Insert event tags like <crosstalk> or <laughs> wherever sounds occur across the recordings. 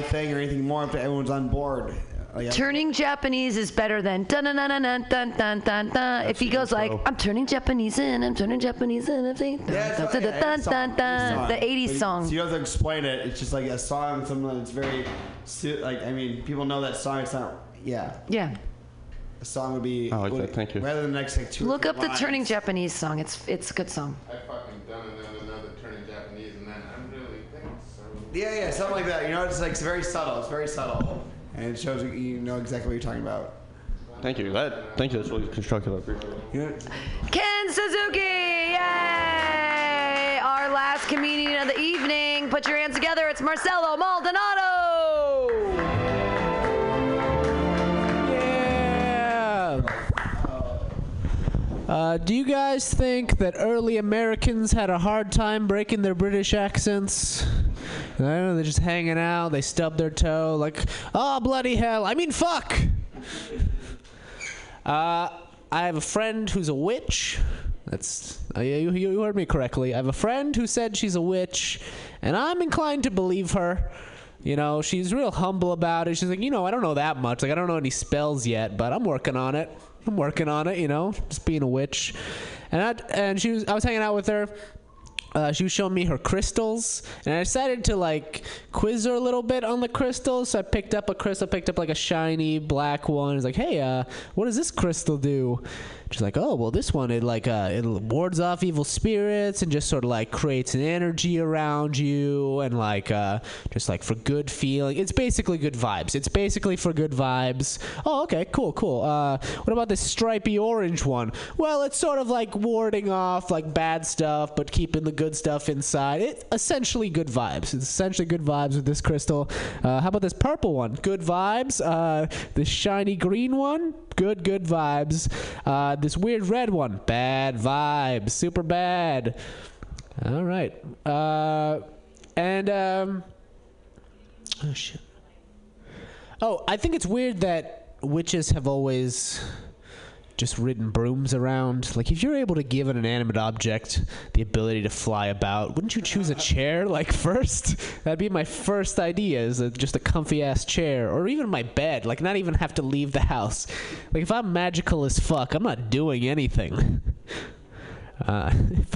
my thing or anything more if everyone's on board. Turning Japanese is better than dun dun dun dun dun dun dun. dun. If he goes like, "I'm turning Japanese in, I'm turning Japanese in," if they yeah, dun, dun, dun, the '80s song. So you have to explain it. It's just like a song. Something that's very, like I mean, people know that song. It's not, yeah. Yeah. A song would be. I like would, that. Thank you. Rather than next like two. Look up lines. the Turning Japanese song. It's it's a good song. Yeah, yeah, something like that. You know, it's like it's very subtle. It's very subtle, and it shows you, you know exactly what you're talking about. Thank you. That thank you. That's really constructive. I appreciate it. You Ken Suzuki! Yay! Our last comedian of the evening. Put your hands together. It's Marcelo Maldonado. Yeah. Uh, do you guys think that early Americans had a hard time breaking their British accents? I don't know, they're just hanging out, they stub their toe, like, oh, bloody hell, I mean, fuck! Uh, I have a friend who's a witch. That's uh, you, you heard me correctly. I have a friend who said she's a witch, and I'm inclined to believe her. You know, she's real humble about it. She's like, you know, I don't know that much. Like, I don't know any spells yet, but I'm working on it. I'm working on it. You know, just being a witch. And I, and she was, I was hanging out with her. Uh, she was showing me her crystals, and I decided to like quiz her a little bit on the crystals. So I picked up a crystal, picked up like a shiny black one. It's like, hey, uh, what does this crystal do? She's like, oh, well, this one it like uh, it wards off evil spirits and just sort of like creates an energy around you and like uh, just like for good feeling. It's basically good vibes. It's basically for good vibes. Oh, okay, cool, cool. Uh, what about this stripy orange one? Well, it's sort of like warding off like bad stuff, but keeping the good stuff inside. It essentially good vibes. It's essentially good vibes with this crystal. Uh, how about this purple one? Good vibes. Uh, this shiny green one. Good, good vibes. Uh, this weird red one. Bad vibes. Super bad. All right. Uh, and um, oh shit. Oh, I think it's weird that witches have always just ridden brooms around. Like, if you're able to give an inanimate object the ability to fly about, wouldn't you choose a <laughs> chair like first? That'd be my first idea is a, just a comfy ass chair, or even my bed. Like, not even have to leave the house. Like, if I'm magical as fuck, I'm not doing anything. Uh, <laughs>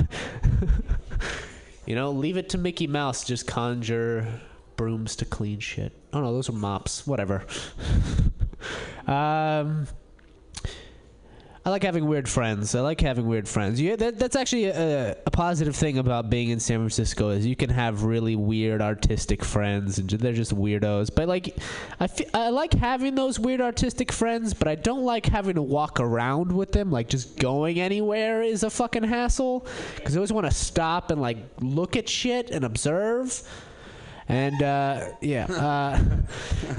you know, leave it to Mickey Mouse. Just conjure brooms to clean shit. Oh no, those are mops. Whatever. <laughs> um, I like having weird friends. I like having weird friends. Yeah, that, that's actually a, a positive thing about being in San Francisco is you can have really weird artistic friends, and they're just weirdos. But like, I I like having those weird artistic friends, but I don't like having to walk around with them. Like, just going anywhere is a fucking hassle because I always want to stop and like look at shit and observe. And uh, yeah, uh,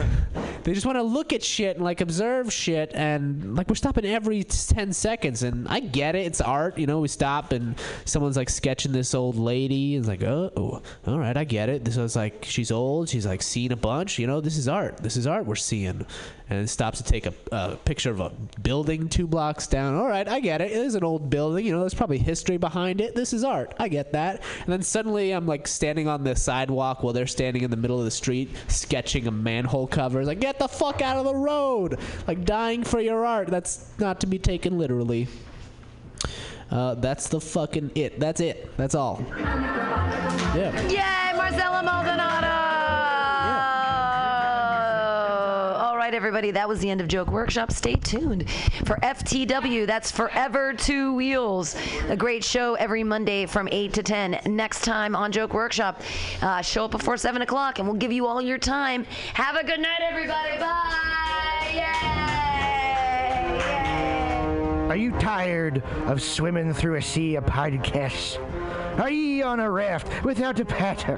<laughs> they just want to look at shit and like observe shit, and like we're stopping every ten seconds. And I get it; it's art, you know. We stop and someone's like sketching this old lady, and it's like, oh, oh, all right, I get it. This is like she's old, she's like seen a bunch, you know. This is art. This is art we're seeing. And stops to take a, a picture of a building two blocks down. All right, I get it. It is an old building, you know. There's probably history behind it. This is art. I get that. And then suddenly I'm like standing on the sidewalk while they're standing in the middle of the street sketching a manhole cover. It's like, get the fuck out of the road! Like dying for your art. That's not to be taken literally. Uh, that's the fucking it. That's it. That's all. Yeah. Yay, right, everybody, that was the end of Joke Workshop. Stay tuned for FTW. That's Forever Two Wheels. A great show every Monday from 8 to 10. Next time on Joke Workshop, uh, show up before 7 o'clock and we'll give you all your time. Have a good night, everybody. Bye. Are you tired of swimming through a sea of podcasts? Are ye on a raft without a paddle?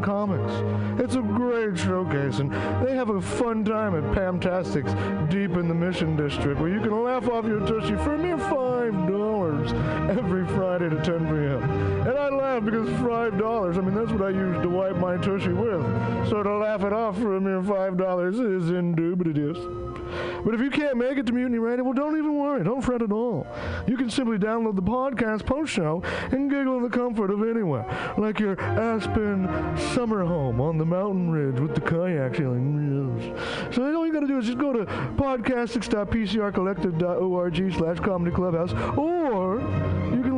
comics. It's a great showcase, and they have a fun time at Pamtastics deep in the Mission District, where you can laugh off your tushy for a mere five dollars every Friday to 10 p.m. And I laugh because five dollars. I mean, that's what I used to wipe my tushy with. So to laugh it off for a mere five dollars is indubitious. But if you can't make it to Mutiny Radio, well, don't even worry. Don't fret at all. You can simply download the podcast post show and giggle in the comfort of anywhere, like your Aspen summer home on the mountain ridge with the kayak feeling. Yes. So all you got to do is just go to podcastics.pcrcollective.org slash comedy clubhouse, or you can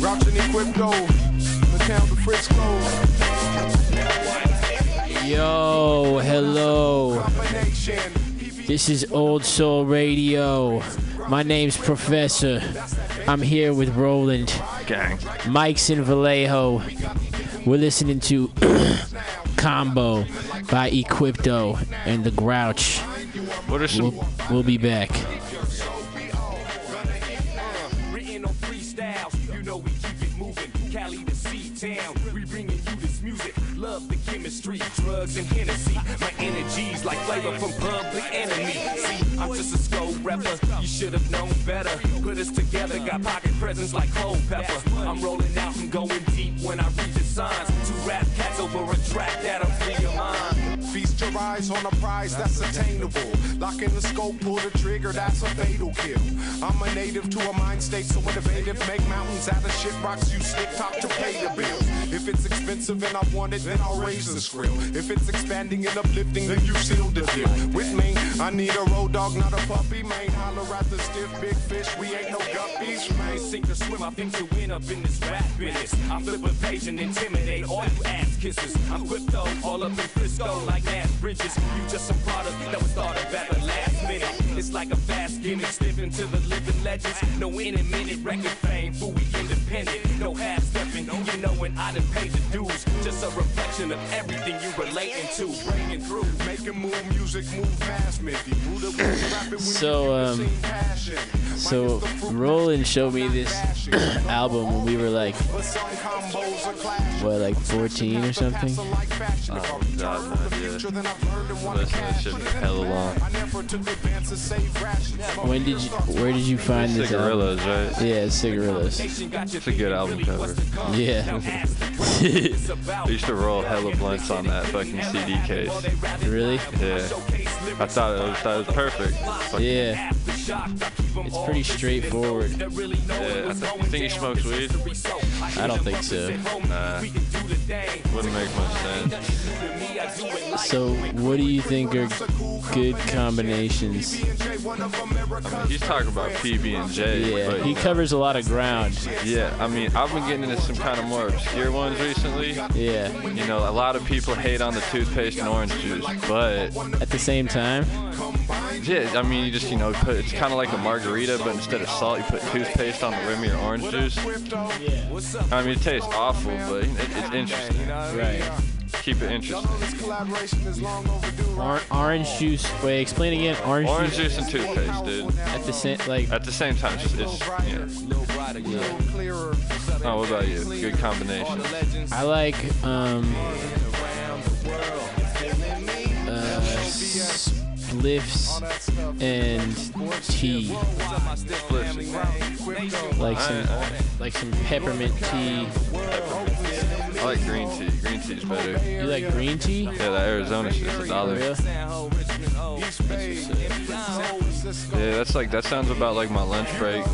Grouch and Equipto. The town of Frisco. Yo, hello. This is Old Soul Radio. My name's Professor. I'm here with Roland. Gang. Mike's in Vallejo. We're listening to <clears throat> Combo by Equipto and the Grouch. What are some? We'll, we'll be back. Drugs and Hennessy. My energy's like flavor from Public Enemy. See, I'm just a skull rapper, you should have known better. Put us together, got pocket presents like cold pepper. I'm rolling out and going deep when I read the signs. Two rap cats over a track that'll free your mind. Feast your eyes on a prize that's attainable. Lock in the scope, pull the trigger, that's a fatal kill. I'm a native to a mind state so innovative. Make mountains out of shit rocks, you stick top to pay the bills. If it's expensive and I want it, then I'll raise the script. If it's expanding and uplifting, then you sealed the deal. With me, I need a road dog, not a puppy, man. Holler at the stiff big fish, we ain't no guppies, man. Sink or swim, I think to win up in this rap business. I flip a page and intimidate all you ass kisses. I'm crypto, all up in Frisco like ass bridges. You just some product that was thought of at the last minute. It's like a fast gimmick, stepping to the living legends. No in a minute record fame, but we independent. No half you know when I done paid the dues. Just a reflection of everything you relating to, breaking through. Making move music, move fast, Mickey. Who the rapping So, um. So Roland showed me this <clears throat> album when we were like, But some combos are clashing. what, like 14 or something? Oh, God, no idea. Listen to this shit for hella long. I never took advance to save rations. When did you? Where did you find this album? Cigarillas, right? Yeah, Cigarillas. It's a good album cover. Yeah. <laughs> I used to roll hella blunts on that fucking CD case. really? Yeah. I thought it was, thought it was perfect. Fucking Yeah. It's pretty straightforward. Yeah, I th- you think he smokes weed? I don't think so. Nah. Wouldn't make much sense. So, what do you think are good combinations? I mean, he's talking about PB and J. Yeah, but he covers a lot of ground. Yeah, I mean, I've been getting into some kind of more obscure ones recently. Yeah. You know, a lot of people hate on the toothpaste and orange juice, but at the same time, yeah, I mean, you just you know, put it's kind of like a margarita, but instead of salt, you put toothpaste on the rim of your orange juice. I mean, it tastes awful, but it, it's interesting. Right. Keep it interesting. Or- orange juice. Wait, explain again. Orange, Orange juice and toothpaste, dude. At the same, like at the same time, it's, it's yeah. Oh, what about you? Good combination. I like um spliffs and tea. Like some like some peppermint tea. I like green tea. Green tea's better. You like green tea? Yeah, that Arizona shit's a dollar. real? Yeah, that's like that sounds about like my lunch break.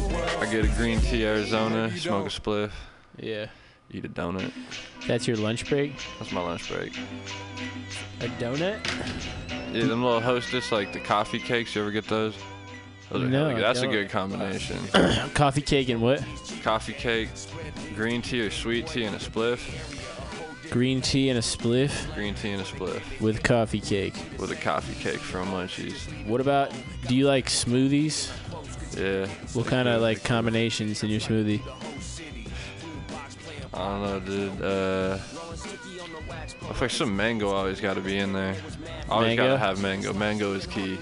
I get a green tea Arizona, smoke a spliff, Yeah. eat a donut. That's your lunch break? That's my lunch break. A donut? Yeah, them little hostess like the coffee cakes. You ever get those? Those are No, good. That's a good combination. <coughs> Coffee cake and what? coffee cake, green tea or sweet tea and a spliff. Green tea and a spliff Green tea and a spliff with coffee cake. with a coffee cake from Munchies. What about do you like smoothies? Yeah. What kind of like combinations in your smoothie? I don't know, dude. Uh, I feel like some mango always got to be in there. Always got to have mango. Mango is key.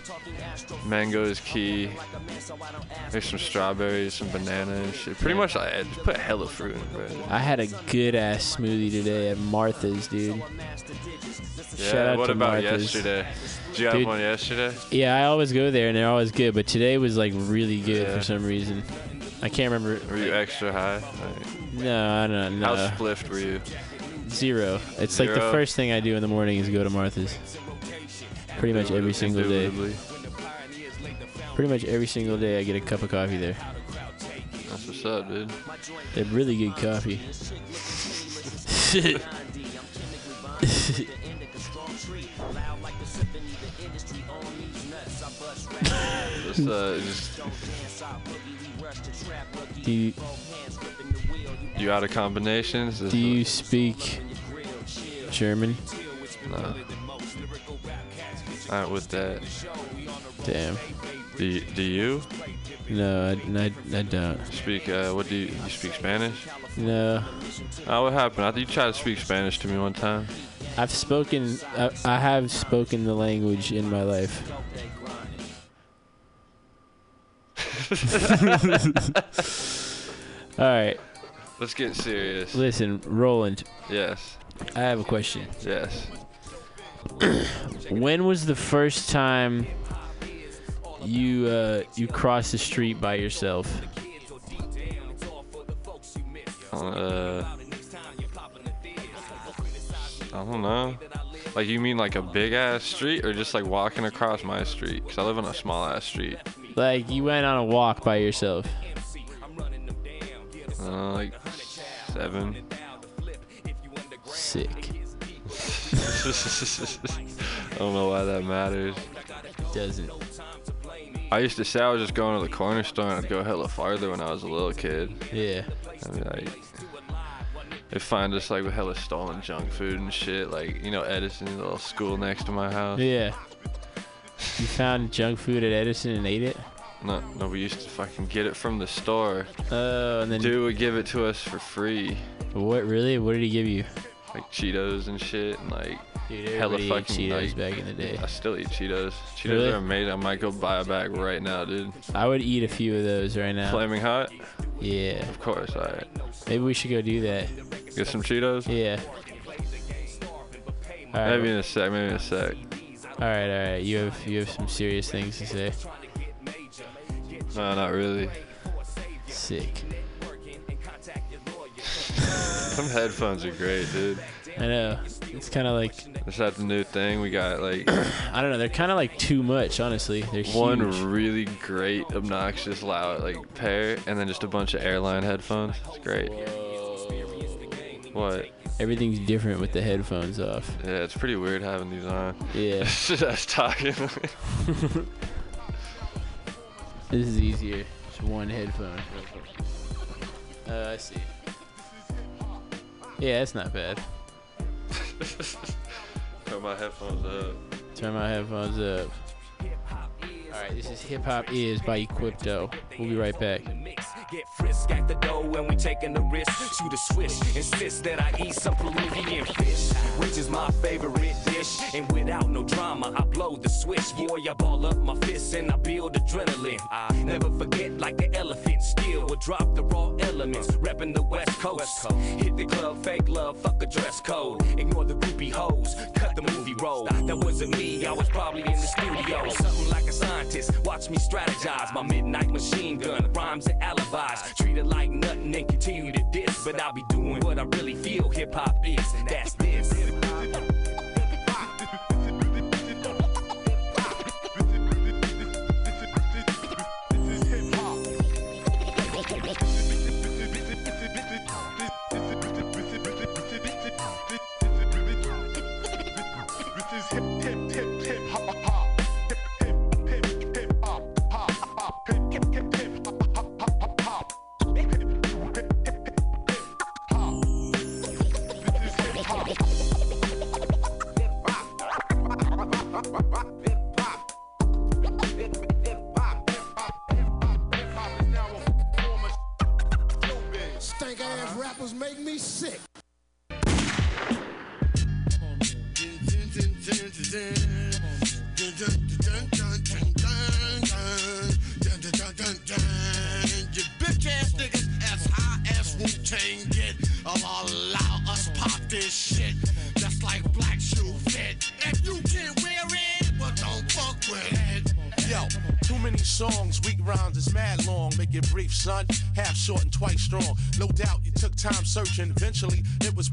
Mango is key. There's some strawberries, some bananas. Shit. Pretty much, I just put hella fruit in it. I had a good ass smoothie today at Martha's, dude. Yeah. Shout out what to about Martha's. yesterday? Did you have one yesterday? Yeah, I always go there and they're always good, but today was like really good Yeah. for some reason. I can't remember. Were you extra high? Like, No, I don't know. How spliffed were you? Zero. It's like the first thing I do in the morning is go to Martha's. Pretty much every single day. Pretty much every single day I get a cup of coffee there. That's what's up, dude. They're really good coffee. Just, uh, just do you, you out of combinations? Do you speak German? No. Alright, with that. Damn. Do you, do you No, I, I, I don't. speak? Uh, what do you, you speak Spanish? No. Oh, what happened? I think you tried to speak Spanish to me one time. I've spoken. I, I have spoken the language in my life. <laughs> <laughs> All right. Let's get serious. Listen, Roland. Yes. I have a question. Yes. When was the first time you uh, you crossed the street by yourself? Uh, I don't know. Like you mean like a big ass street or just like walking across my street? Cause I live on a small ass street. Like you went on a walk by yourself. Uh, like seven. Sick. <laughs> I don't know why that matters. Doesn't. I used to say I was just going to the corner store and I'd go hella farther when I was a little kid. Yeah. I mean, like, they find us like with hella stolen junk food and shit. Like, you know, Edison's little school next to my house. Yeah. You found junk food at Edison and ate it? No, no, we used to fucking get it from the store. Oh, and then Dude would give it to us for free. What really? What did he give you? Like Cheetos and shit, and like Dude, hella fucking Cheetos like, back in the day. I still eat Cheetos. Cheetos Really? are amazing. I might go buy a bag right now, dude. I would eat a few of those right now. Flaming hot? Yeah. Of course, alright. Maybe we should go do that. Get some Cheetos? Yeah. All right. Maybe in a sec, maybe in a sec. All right, all right. You have you have some serious things to say. No, not really. Sick. <laughs> Some headphones are great, dude. I know. It's kind of like Is that the new thing? We got like <clears throat> I don't know. They're kind of like too much, honestly. They're one huge. really great, obnoxious, loud like pair, and then just a bunch of airline headphones. It's great. What? Everything's different with the headphones off. Yeah, it's pretty weird having these on. Yeah. <laughs> Just us talking. <laughs> This is easier. Just one headphone. Uh, I see. Yeah, it's not bad. <laughs> Turn my headphones up. Turn my headphones up. All right, this is Hip Hop Is by Equipto. We'll be right back. Get frisk at the dough when we taking the risk. Shoot a swish, insist that I eat some Peruvian fish, which is my favorite dish. And without no drama, I blow the switch. Boy, I ball up my fists and I build adrenaline. I never forget, like the elephant, still will drop the raw elements. Reppin' the West Coast. Hit the club, fake love, fuck a dress code. Ignore the groupie hoes, cut the movie roll. That wasn't me, I was probably in the studio. Something like a scientist, watch me strategize. My midnight machine gun, rhymes and alibis. Treat it like nothing and continue to diss. But I'll be doing what I really feel hip hop is. and That's this.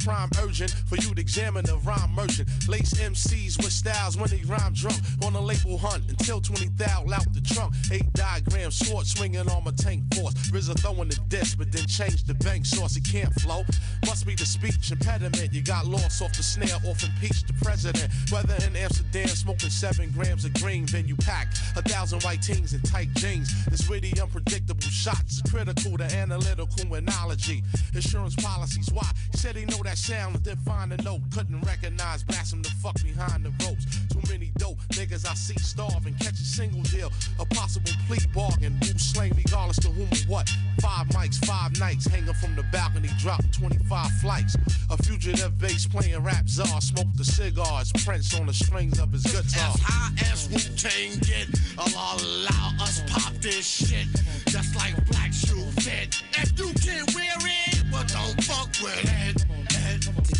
Prime urgent for you to examine the rhyme merchant. Lace MCs with styles when they rhyme drunk on a label hunt until 20 thou out the trunk. Eight diagrams, sword swinging on my tank force. RZA throwing the disc, but then changed the bank source. It can't flow. Must be the speech impediment. You got lost off the snare, off impeached the president. Whether in Amsterdam, smoking seven grams of green, then you pack a thousand white teens in tight jeans. This witty, unpredictable shots critical to analytical analogy. Insurance policies, why? He said he know that sound and then find a note. Couldn't recognize, blast him the fuck behind the ropes. Too many dope niggas I see starving. Catch a single deal, a possible plea bargain. Who slain regardless to whom or what? Five mics, five nights, hanging from the balcony, dropping 25 flights. A fugitive bass playing rap czar, ah, smoked the cigars, Prince on the strings of his guitar. As high as Wu Tang get, I'll allow us pop this shit just like black shoe fit. If you can't wear it, well don't fuck with it.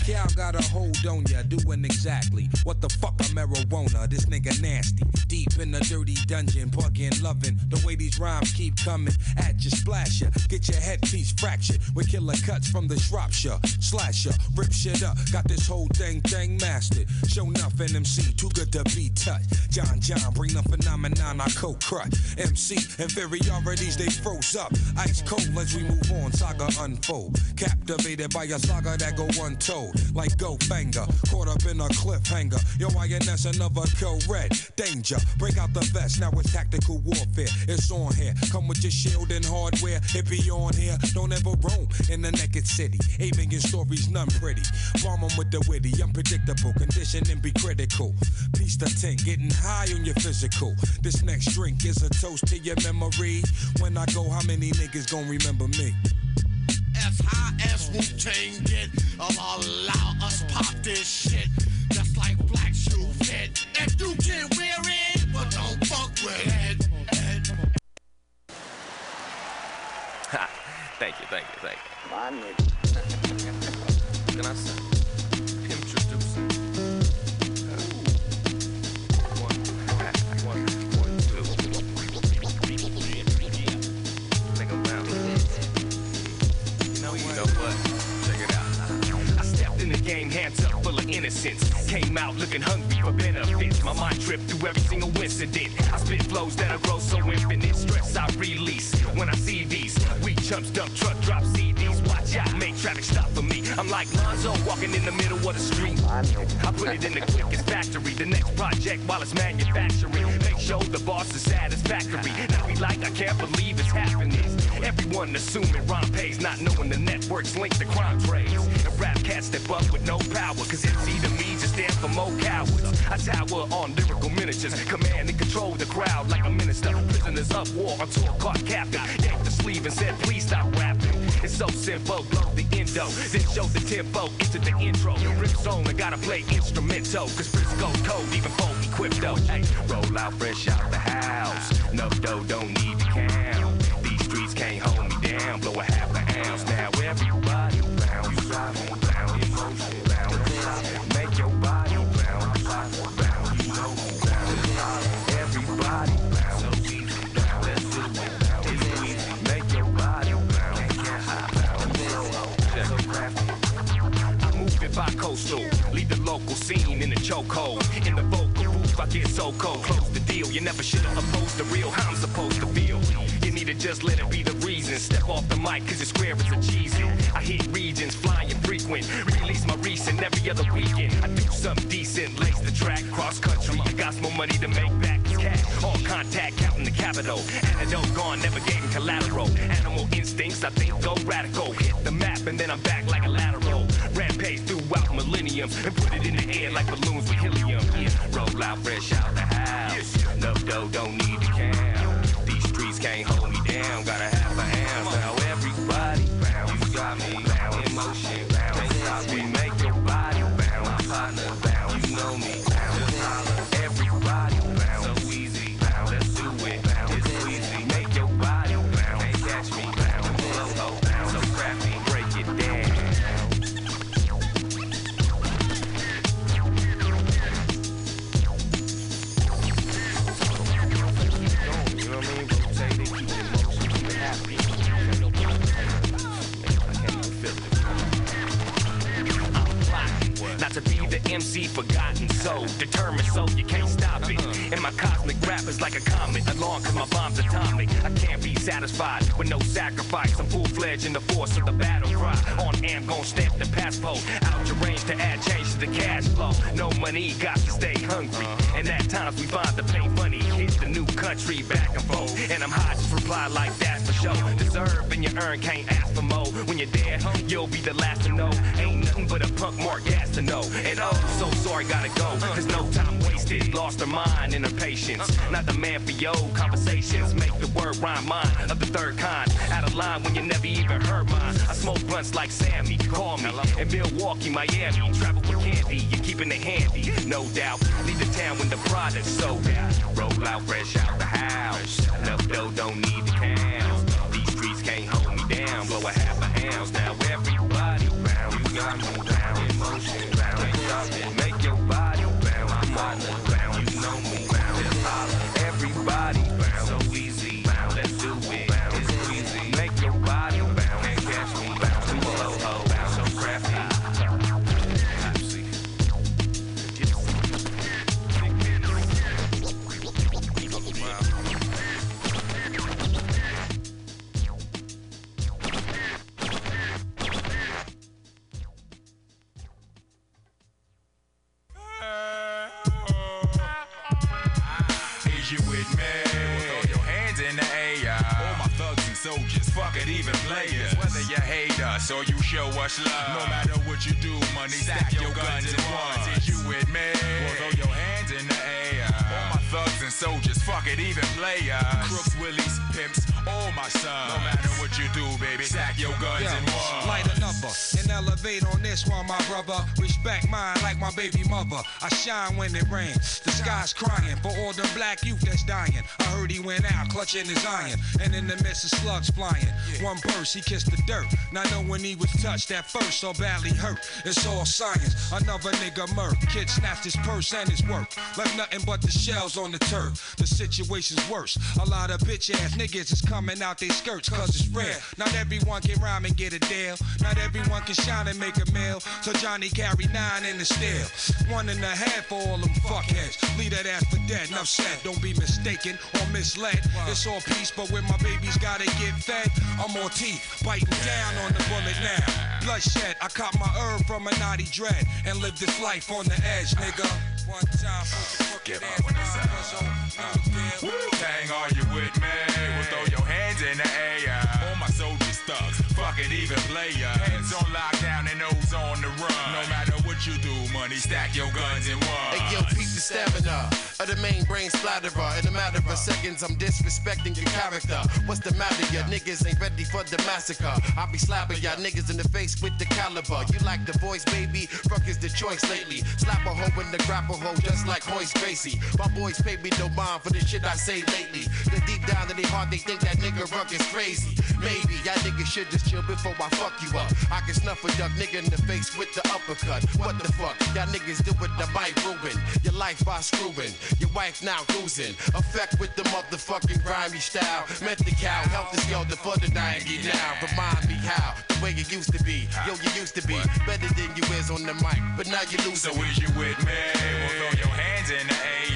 Cow got a hold on ya, doing exactly what the fuck a marijuana. This nigga nasty, deep in the dirty dungeon, bugging, loving the way these rhymes keep coming at you, splash ya, get your headpiece fractured with killer cuts from the Shropshire, slasher, rip shit up, got this whole thing thing mastered. Show nothing MC, too good to be touched. John John, bring the phenomenon I co crush. MC inferiorities they froze up, ice cold as we move on, saga unfold. Captivated by a saga that go untold, like go banger, caught up in a cliffhanger. Yo, INS another kill red, danger. Break out the vest, now it's tactical warfare. It's on here, come with your shield and hardware. It be on here, don't ever roam in the naked city. Aiming in stories, none pretty. Bomb with the witty, unpredictable, condition and be critical. Piece the ting, getting high on your physical. This next drink is a toast to your memory. When I go, how many niggas gon' remember me? As high as Wu Tang get, I'll allow us pop this shit just like black shoe fit. If you can't wear it, well don't fuck with it. thank you, thank you, thank you. My nigga. Can I say? Full of innocence. Came out looking hungry for benefits. My mind tripped through every single incident. I spit flows that I grow so infinite. Stress I release when I see these. We chumps dump truck drop CDs. Watch out, make traffic stop for me. I'm like Lonzo walking in the middle of the street. I put it in the quickest factory. The next project while it's manufacturing. Make sure the boss is satisfactory. Now we like, I can't believe it's happening. Everyone assuming rhyme pays, not knowing the networks linked to crime trades. And rap cats step up with no power, cause MC to me just stand for more cowards. I tower on lyrical miniatures, command and control the crowd like a minister. Prisoners of war until caught captain. Yanked the sleeve and said, please stop rapping. It's so simple, blow the endo, then show the tempo into the intro. Rip song, I gotta play instrumental, cause Frisco's code even folk equipped though. Hey, roll out fresh out the house. No dough, don't need to count. Can't hold me down. Blow a half an ounce. Now everybody bounce. Bounce, emotion, bounce. Make your body bounce. Bounce, you know, bounce. Everybody bounce. Bounce. Let's do it. It's easy. Make your body bounce. Bounce. Crafty. I move it by coastal. Leave the local scene in the chokehold. In the vocal booth, I get so cold. Close the deal. You never should have opposed the real. How I'm supposed to feel. Just let it be the reason. Step off the mic, cause your square is a cheesy. I hit regions, flying frequent. Release my recent every other weekend. I do something decent, lace the track, cross country. I got some more money to make back cash. All contact, counting the capital. Antidote gone, never gave collateral. Animal instincts, I think go radical. Hit the map and then I'm back like a lateral. Rampage throughout millenniums and put it in the air like balloons with helium. Roll out fresh out the house. No dough, don't need to count. These streets can't hold forgotten, so determined, so you can't stop it. Uh-huh. And my cosmic rap is like a comet, along cause my bomb's atomic. I can't be satisfied with no sacrifice. I'm full fledged in the force of the battle cry. On am, gon' stamp the passport. Out your range to add change to the cash flow. No money, got to stay hungry. Uh-huh. And at times we find the pay funny. Hit the new country back and forth. And I'm hot, just reply like that sure. Deserve and you earn, can't ask for more. When you're there, you'll be the last to know. Ain't nothing but a punk more gas to know. And oh, so sorry, gotta go. There's no time wasted. Lost her mind in her patience. Not the man for your conversations. Make the word rhyme mine of the third kind. Out of line when you never even heard mine. I smoke blunts like Sammy. Call me. In Milwaukee, Miami. Travel with candy. You're keeping it handy. No doubt. Leave the town when the product's sold out. Roll out fresh out the house. Enough dough, don't need the count. Down. Blow a half a ounce. Now everybody bounce. You got me. Emotion bounce. Can't stop it. Or you show us love. No matter what you do, money, stack, your guns and ones. Is you with me? Throw your hands in the air. All my thugs and soldiers, fuck it, even players. Crooks, willies, pimps, all my sons. No matter what you do, baby, stack your guns Yeah, in ones. Light a number and elevate on this one, my brother. Respect mine like my baby mother. I shine when it rains. The sky's crying for all the black youth that's dying. I heard he went out clutching his iron, and in the midst of slugs flying. One burst, he kissed the dirt. Not knowing he was touched at first, so badly hurt. It's all science. Another nigga murk. Kid snatched his purse and his work. Left nothing but the shells on the turf. The situation's worse. A lot of bitch ass niggas is coming out their skirts cause it's rare. Not everyone can rhyme and get a deal. Not everyone can shine and make a meal. So Johnny carry nine in the steel. One and a half for all them fuckheads. Leave that ass for dead. Enough said. Don't be mistaken or misled. It's all peace, but when my babies gotta get fed, I'm on teeth. Biting down on the bullet now. Bloodshed. I caught my herb from a naughty dread and live this life on the edge, nigga. One time for up on Dang, are you with me? Well, throw your hands in the air. All my soldiers thugs, fuck it, even players. Hands on lockdown and on the run. No matter what you do, money, stack your guns in one. Hey, yo, peep the stamina of the main brain splatterer. In a matter of seconds, I'm disrespecting your character. What's the matter? Ya niggas ain't ready for the massacre. I'll be slapping y'all niggas in the face with the caliber. You like the voice, baby? Fuck is the choice lately. Slap a hoe in the grapple hoe just like Royce Gracie. My boys pay me no mind for the shit I say lately. The deep down in their heart, they think that nigga Ruck is crazy. Maybe y'all niggas should just chill before I fuck you up. I can snuff a duck nigga in the face with the uppercut. What the fuck? Y'all niggas do it, the might ruin your life by screwing. Your wife now losing. Effect with the motherfucking grimy style. Meant the cow, Heltah Skeltah for the 90 now. Remind me how the way you used to be. Yo, you used to be better than you is on the mic, but now you lose. So is you with me? Well, throw your hands in the air.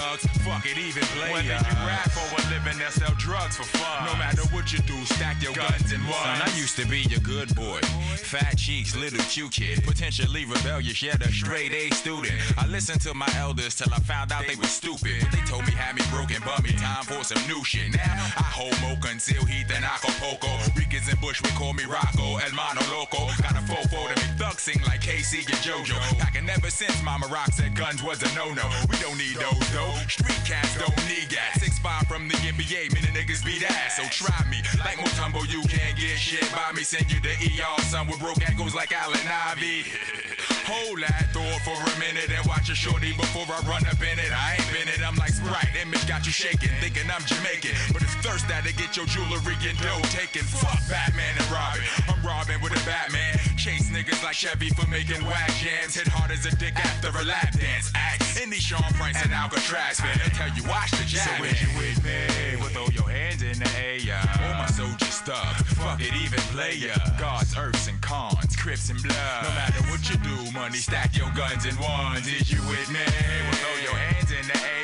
Thugs, fuck it, even play Whether you rap for a living or sell drugs for fun. No matter what you do, stack your guns and one. Son, I used to be your good boy. Fat cheeks, little cute kid. Potentially rebellious, yet a straight A student. I listened to my elders till I found out they were stupid. They told me had me broken, bummy. Time for some new shit. Now I hold mocha until heat, then Acapulco. Ricans and Bush, we call me Rocco. El Mano Loco. Got a fofo to make sing like K-Ci and JoJo. Packing ever since Mama Rock said guns was a no-no. We don't need those though. Street cats don't need gas. Six five from the NBA, many niggas beat ass. So try me. Like Mutombo, you can't get shit by me. Send you to ER, son with broke ankles like Allen Ivy. <laughs> Hold that thought for a minute and watch a shorty before I run up in it. I ain't been it, I'm like Sprite. Image got you shaking, thinking I'm Jamaican. But it's thirst that'll get your jewelry and dough taken. Fuck Batman and Robin. I'm Robin with a Batman. Chase niggas like Chevy for making whack jams. Hit hard as a dick after a lap dance. Act in these Sean Price and Alcatraz. Man, they tell you watch the jam. So if you with me, well throw your hands in the air. All my soldiers stuck. Fuck it, even play player. Gods, earths, and cons, crips and blood. No matter what you do, money, stack your guns and one. Did you with me? Well throw your hands in the air.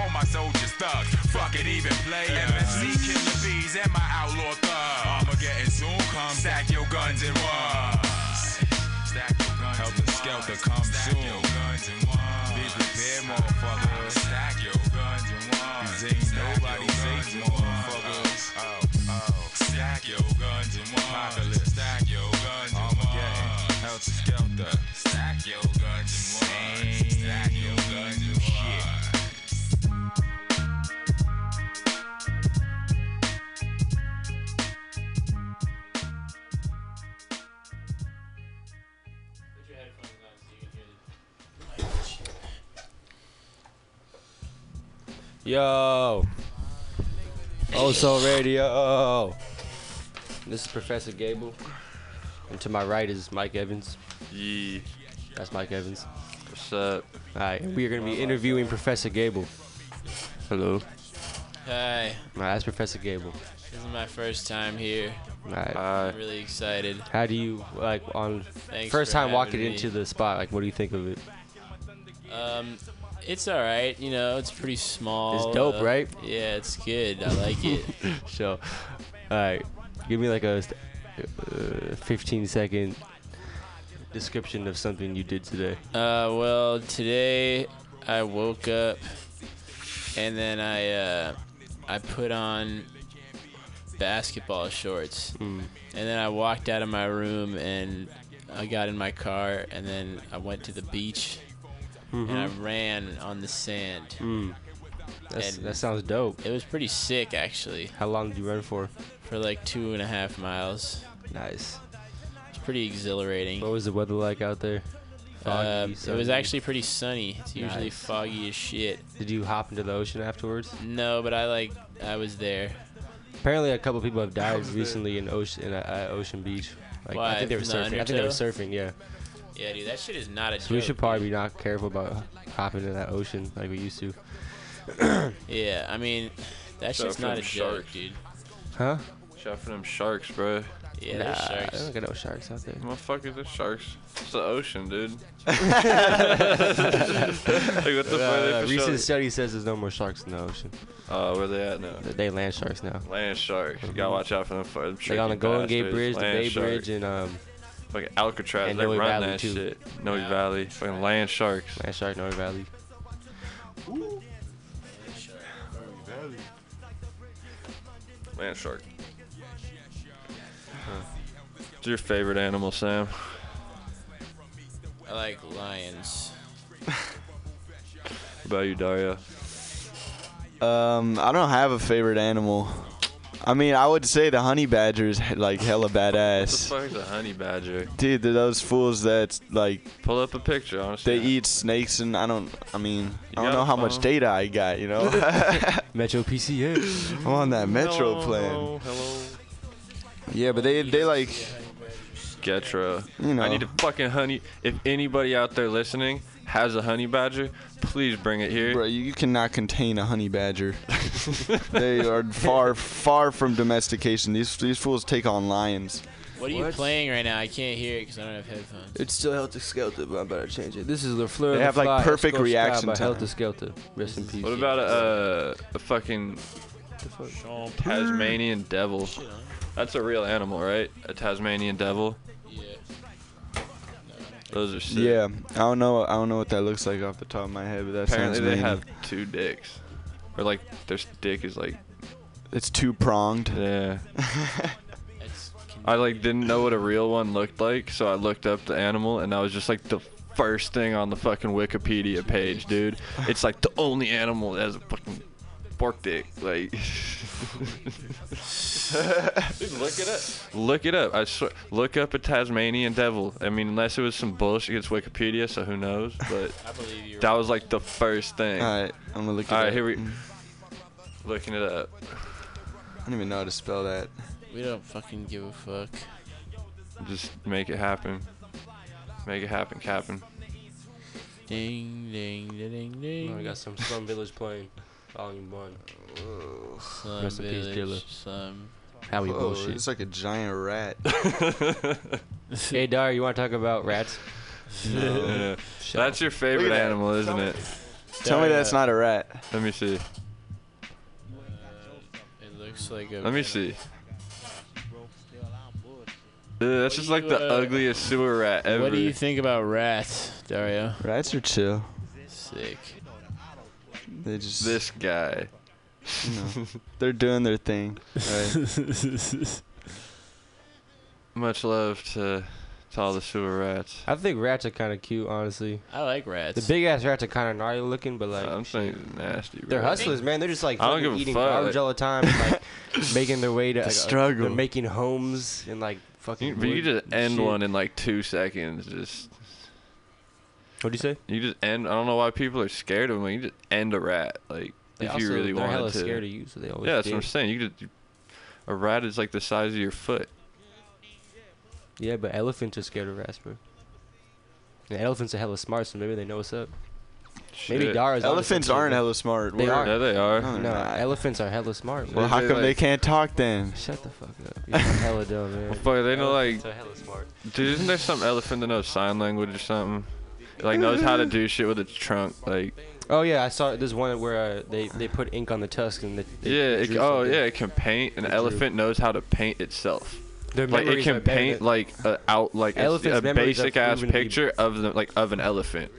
All my soldiers thugs. Fuck it, even play player. MSC killer bees and my outlaw thug. Armageddon soon come. Stack Yo. Oso Radio. This is Professor Gable. And to my right is Mike Evans. Yeah. That's Mike Evans. What's up? Alright, we are going to be interviewing Professor Gable. Hello. Hi. Alright, that's Professor Gable. This is my first time here. Alright. I'm really excited. How do you, like, on Thanks first time walking me. into the spot, like, what do you think of it? Um, it's all right. You know, it's pretty small. It's dope, uh, right? Yeah, it's good. I like it. <laughs> so, alright, give me like a uh, 15 second description of something you did today. Uh, well, today I woke up and then I uh, I put on basketball shorts, Mm. and then I walked out of my room and I got in my car and then I went to the beach and I ran on the sand. Mm. That sounds dope. It was pretty sick, actually. How long did you run for? For like two and a half miles. Nice. It's pretty exhilarating. What was the weather like out there? Foggy, Um, it was actually pretty sunny. It's usually Nice. foggy as shit. Did you hop into the ocean afterwards? No, but I like I was there. Apparently, a couple people have died recently in ocean in uh, uh, Ocean Beach. Like I think they were from the surfing. I think they were surfing. Yeah. Yeah, dude, that shit is not a So joke. we should probably be not careful about hopping in that ocean like we used to. <coughs> Yeah, I mean, That's Shout just not them a joke, dude. Huh? Shout out for them sharks, bro. Yeah, nah, there's I sharks. don't get no sharks out there. Motherfuckers, there's sharks. It's the ocean, dude. <laughs> <laughs> like, what the fuck? Uh, They recent sure- study says there's no more sharks in the ocean. Uh, where they at now? They land sharks now. Land sharks. You gotta watch out for them. For them Like on the Golden Gate bastards. Bridge, the Bay sharks. Bridge, and um, Fucking Alcatraz, and they Noe run Valley, that too. shit. Noe Valley, fucking land sharks. land shark, Noe Valley. Land shark. What's your favorite animal, Sam? I like lions. What about you, Daria? Um, I don't have a favorite animal. I mean, I would say the honey badger is like hella badass. <laughs> What the badass. fuck is a honey badger? Dude, they're those fools that like Pull up a picture, honestly. they eat snakes and I don't. I mean, I don't know a how much data I got. You know, <laughs> <laughs> Metro PCA. I'm on that Metro hello, plan. Hello, hello. Yeah, but they they like Getra. You know. I need a fucking honey. If anybody out there listening has a honey badger, please bring it here. Bro, you, you cannot contain a honey badger. <laughs> they are far, far from domestication. These these fools take on lions. What are you What? playing right now? I can't hear it because I don't have headphones. It's still Helter Skelter, but I better change it. This is the Fleur They have, like, perfect Escorte reaction Sky by time. Helter Skelter. Rest in peace. What about a, uh, a fucking Tasmanian devil? That's a real animal, right? A Tasmanian devil. Yeah. Those are sick. Yeah, I don't know. I don't know what that looks like off the top of my head, but that Apparently sounds they mean. have two dicks, or like their dick is like It's two pronged. yeah. <laughs> I like didn't know what a real one looked like, so I looked up the animal, and that was just like the first thing on the fucking Wikipedia page, dude. It's like the only animal that has a fucking pork dick. Like, <laughs> dude, look it up. Look it up. I swear. Look up a Tasmanian devil. I mean, unless it was some bullshit, against Wikipedia, so who knows? <laughs> But I believe you. that was like the first thing. All right, I'm gonna look. It All right, up. here we. Mm. Looking it up. I don't even know how to spell that. We don't fucking give a fuck. Just make it happen. Make it happen, Captain. Ding, ding, ding, ding, ding. Oh, I got some Slum Village playing. Volume 1. Slum Rest in peace, Village, Dilla. Slum. Howie Whoa, bullshit. It's like a giant rat. <laughs> <laughs> hey, Dar, you want to talk about rats? <laughs> Yeah. That's your favorite that. animal, isn't it? Tell me that's not a rat. Let me see. It looks like a. Let me see. Ugh, that's just like the uh, ugliest sewer rat ever. What do you think about rats, Dario? Rats are chill. Sick. They just This guy. you know, <laughs> they're doing their thing. Right? <laughs> Much love to, to all the sewer rats. I think rats are kind of cute, honestly. I like rats. The big ass rats are kind of gnarly looking, but like I'm saying nasty. they're rats. hustlers, man. They're just like I don't give eating fuck. garbage all the time, and, like <laughs> making their way to The like, uh, struggle. They're making homes and like fucking. You, but you just end shit. one in like two seconds. Just What'd you say? you just end. I don't know why people are scared of them. You just end a rat. Like They if also, you really they're wanted hella to. scared of you, so they always. yeah, that's what I'm saying. You could. A rat is like the size of your foot. Yeah, but elephants are scared of rats, bro. And elephants are hella smart, so maybe they know what's up. Maybe Shit. Dara's Elephants aren't bro. hella smart. They We're, are. Yeah, they are. No, no elephants are hella smart. Bro. Well, how They, come they can't talk then? Shut the fuck up. <laughs> You're hella dumb, man. Well, fuck, they know like. Elephants are hella smart. Dude, isn't there some elephant that knows sign language or something? Like knows how to do shit with its trunk. Like Oh yeah, I saw there's one where uh, they they put ink on the tusk and they, they yeah, it, oh something. yeah, it can paint. An They drew. elephant knows how to paint itself. Their Like it can paint like a out like a, Elephants' a basic ass proven to be- picture of the like of an elephant.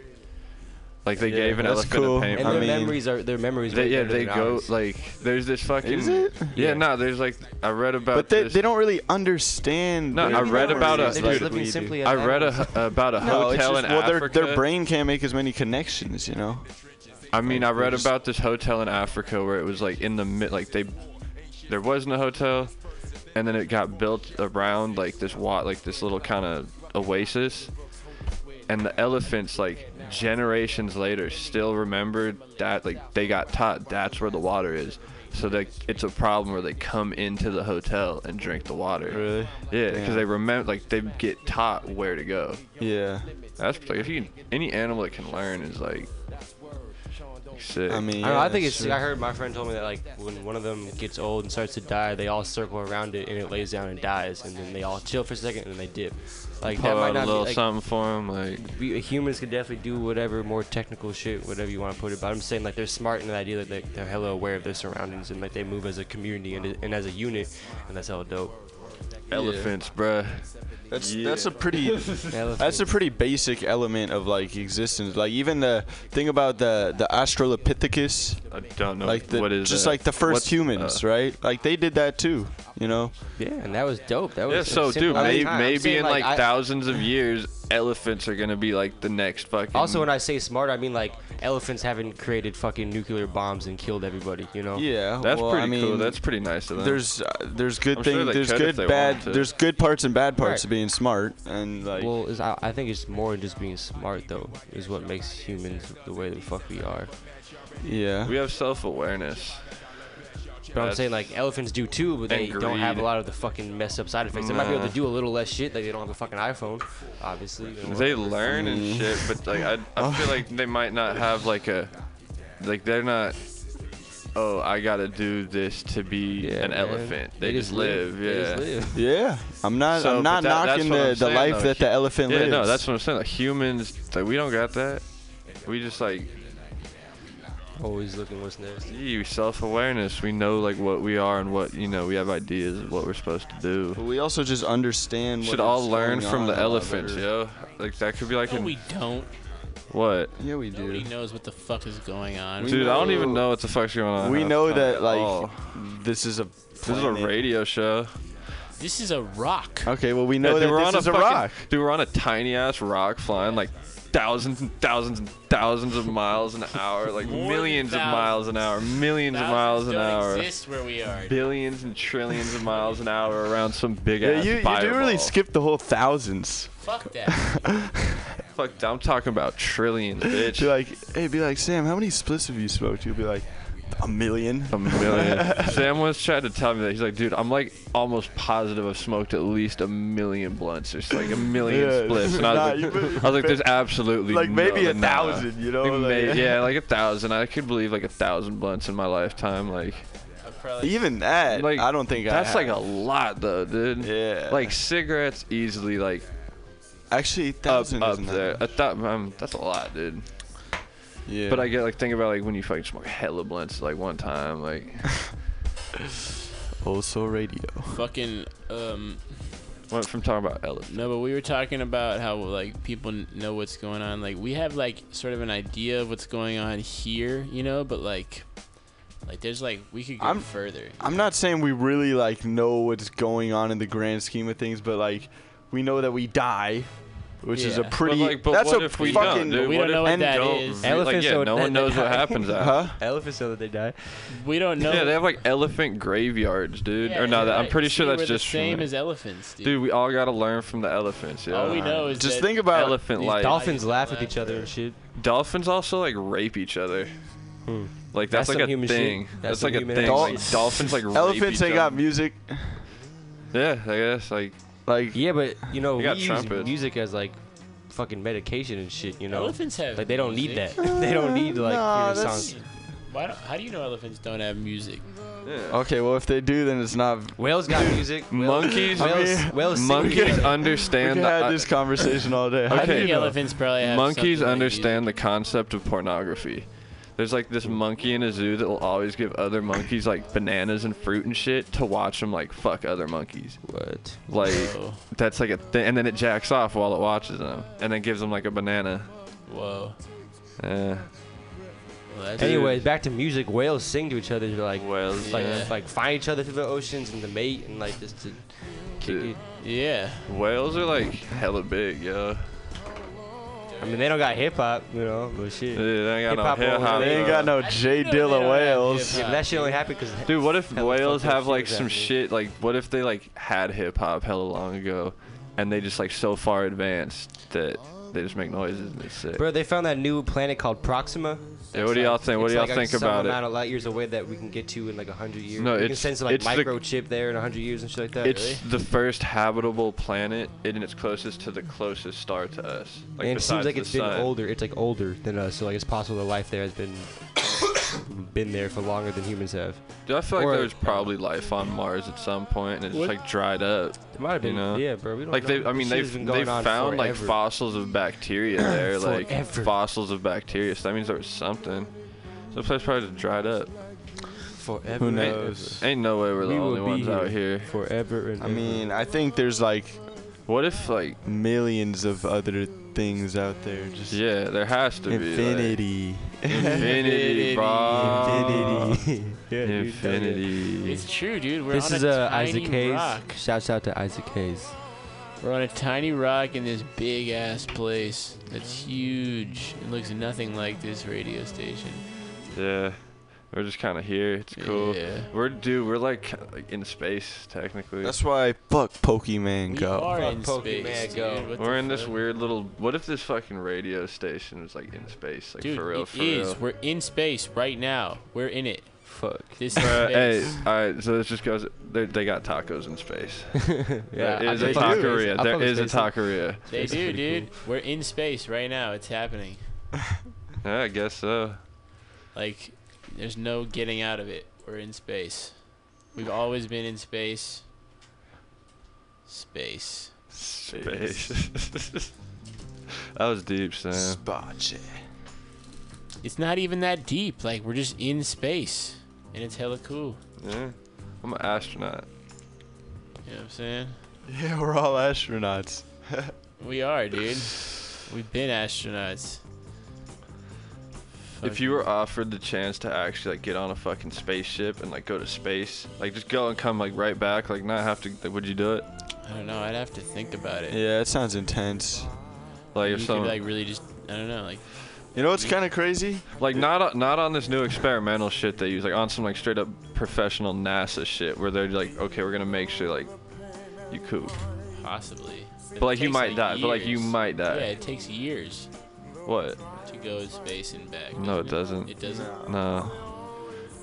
Like they Yeah, gave an that's elephant cool. a paint. and I their mean- memories are their memories. They, yeah, they go ours. like there's this fucking. Is it? Yeah, Yeah. no, there's like I read about. But they, this, they don't really understand. No, I read about a- memories They're dude, just living simply as I read a, <laughs> about a No, it's hotel just, in well, their, Africa. their brain can't make as many connections, you know. I mean, I read about this hotel in Africa where it was like in the mid, like they, there wasn't a hotel, and then it got built around like this wat, like this little kind of oasis, and the elephants like generations later still remember that like they got taught that's where the water is. So like it's a problem where they come into the hotel and drink the water. Really? Yeah, because Damn. they remember like they get taught where to go. Yeah. That's like if you any animal that can learn is like Sick. I mean, I, don't I think it's. sure. I heard my friend told me that like when one of them gets old and starts to die, they all circle around it and it lays down and dies, and then they all chill for a second and then they dip. Like Pull that might out not a be like, something for them. like we, humans could definitely do whatever more technical shit, whatever you want to put it. But I'm saying like they're smart in the idea that they, they're hella aware of their surroundings and like they move as a community and, and as a unit, and that's hella dope. elephants, bruh. That's Yeah. that's a pretty <laughs> that's a pretty basic element of like existence. Like even the thing about the the Australopithecus. I don't know Like the what is just that? like the first What's- humans, uh, right? Like they did that too. You know. Yeah, and that was dope. That was Yeah, so simple dude, may, maybe saying, in like, I- thousands of years, elephants are gonna be like the next fucking. Also, when I say smart, I mean like elephants haven't created fucking nuclear bombs and killed everybody. You know? Yeah, That's well, pretty I mean, cool. That's pretty nice of them. There's uh, there's good I'm sure things. they there's good bad. There's good parts and bad parts Right. Of being smart, and like Well, I, I think it's more than just being smart though. Is what makes humans the way the fuck we are. yeah. we have self-awareness. But I'm That's- saying like elephants do too, but they And don't have a greed. lot of the fucking messed up side effects. They might be able Nah. to do a little less shit. Like they don't have a fucking iPhone, obviously. you know. They learn and Mm. shit, but like I, I feel like they might not have like a, like they're not. Oh, I gotta do this to be Yeah, an man. elephant. They, They just just live. live. Yeah. They just live. <laughs> Yeah, I'm not. So, I'm not that- knocking the, I'm the life though. that the elephant yeah, lives. no, that's what I'm saying. Like humans, like we don't got that. We just like Always looking what's next. you self-awareness. We know like what we are and what you know. We have ideas of what we're supposed to do. But we also just understand. Should what all learn going from the a lot elephants, better. yo. Like that could be like No, an we don't. What? Yeah, we Nobody do. knows what the fuck is going on. We Dude, I don't even know- know what the fuck's going on. We know that like all. this is a. This is a radio show. This is a rock. Okay, well we know dude, that we're this on is a a fucking, rock. Dude, we're on a tiny ass rock flying like thousands and thousands and thousands of miles an hour, like More millions of miles an hour, millions of miles an hour, exist where we are. billions and trillions of miles an hour around some big Yeah, ass you, you do really skip the whole thousands. Fuck that. <laughs> Fuck, I'm talking about trillions, bitch. Be like, hey, be like, Sam, how many splits have you smoked? You'll be like, a million. A million. <laughs> Sam was trying to tell me that. He's like, dude, I'm like almost positive I've smoked at least a million blunts. There's like a million Yeah. splits. And I was, Nah, like, you I was like, there's <laughs> absolutely Like, maybe no, a nah. thousand, you know, Like, like- may- yeah, like a thousand. I could believe like a thousand blunts in my lifetime. Like, Even that, like I don't think I that's like a lot though, dude. Yeah. Like cigarettes easily like Actually, up thousand up isn't there. that A thou- um, that's a lot, dude. Yeah. But I get like think about like when you fucking smoke hella blunts like one time, like <laughs> also radio. Fucking um. went from talking about elephants. No, but we were talking about how like people know what's going on. Like we have like sort of an idea of what's going on here, you know, but like, like there's like we could go I'm- further. I'm not saying we really like know what's going on in the grand scheme of things, but like we know that we die, which is a pretty. But, like, but that's what a if we fucking. don't, dude? We what don't know what that don't is. Elephants like, yeah, don't- no one knows they what happens after. <laughs> Huh? Elephants know that they die. We don't know. Yeah, they have like elephant graveyards, dude. Yeah, or no, that, I'm pretty sure that's we're just the same there. as elephants, dude. Dude, we all gotta learn from the elephants. Yeah. All we know is Just that think about elephant life. dolphins laugh with each other and shit. Dolphins also like rape each other. Hmm. Like that's, That's like a human thing. That's That's, like a thing. Dol- Like dolphins like rape elephants. each They got music. Yeah, I guess like Like Yeah, but you know, we got use trumpets. music as like fucking medication and shit. You know, Elephants have like they don't need music. that. <laughs> they don't need like Nah, your songs. Why don't, how do you know elephants don't have music? Okay, well if they do, then it's not. <laughs> Whales got music. monkeys. Whales, whales monkeys <laughs> together. We understand. can the- have I- this conversation all day. I Okay. think elephants probably have monkeys something like understand the concept of pornography. There's like this monkey in a zoo that will always give other monkeys like bananas and fruit and shit to watch them like fuck other monkeys. What? Like Whoa. that's like a thing, and then it jacks off while it watches them, and then gives them like a banana. Whoa. Yeah. Well, that's Anyways, back to music. Whales sing to each other. They're like, Whales. like, Yeah. like find each other through the oceans and the mate and like just to kick it. Yeah. Whales are like hella big, yo. I mean, they don't got hip hop, you know, but shit. Dude, they ain't got Hip-hop no hip hop. They ain't got no J Dilla they whales. Yeah, that shit only happened because. Dude, what if Hella whales have like some happening. shit? Like, what if they like had hip hop hella long ago, and they just like so far advanced that they just make noises and it's sick. Bro, they found that new planet called Proxima. Yeah, what do y'all think? What do y'all like think about it? amount of light years away that we can get to in like a hundred years. No, we can send some like it's the- microchip there in a hundred years and shit like that. It's the first habitable planet, and it's closest to the closest star to us. Like and it seems like it's been sun. older. It's like older than us, so like it's possible the life there has been been there for longer than humans have. Dude, I feel like Or- there was probably life on Mars at some point, and it's just like dried up. It might have you been- know? yeah, bro, we don't like they. I mean, they've they've going on found like fossils of bacteria there, <clears throat> like fossils of bacteria. So that means there was something. So the place probably just dried up. Forever. Who knows? Ain't, ain't no way we're the We only be ones out here here. forever and I mean, I think there's like What if like millions of other things out there. Just Yeah, there has to be, like- infinity. Infinity, <laughs> bro. Infinity. <laughs> Yeah, dude, Infinity. It's true, dude. We're this on is a uh, tiny Isaac Hayes. rock. Shouts out to Isaac Hayes. We're on a tiny rock in this big ass place that's huge. It looks nothing like this radio station. Yeah. We're just kind of here. It's cool. Yeah. We're dude. We're like, kinda, like in space technically. That's why fuck Pokemon We Go. are Fuck in Pokemon space, Go. dude. We're the in this weird little. What if this fucking radio station was like in space, like Dude, for real, it for is. real? We're in space right now. We're in it. Fuck. This is Uh, hey, space. all right. So this just goes. They, they got tacos in space. <laughs> Yeah, there I is a fuck with taqueria. I There fuck with is a space. taqueria. They That's do, pretty dude. We're in space right now. It's happening. <laughs> Yeah, I guess so. Like, there's no getting out of it. We're in space. We've always been in space. Space. Space. <laughs> that was deep, Sam. Space. It's not even that deep. Like, we're just in space. And it's hella cool. Yeah. I'm an astronaut. You know what I'm saying? Yeah, we're all astronauts. <laughs> We are, dude. We've been astronauts. If you were offered the chance to actually like get on a fucking spaceship and like go to space, like just go and come like right back, like not have to, like, would you do it? I don't know. I'd have to think about it. Yeah, it sounds intense. Like you if could, someone, like, really just, I don't know, like, You know what's kind of crazy? like not on- not on this new experimental shit they use, like on some like straight up professional NASA shit where they're like, okay, we're gonna make sure like you cool, possibly. but like you takes, might die, but like you might die. Yeah, it takes years What? to go in space and back. No, it doesn't. It doesn't. No.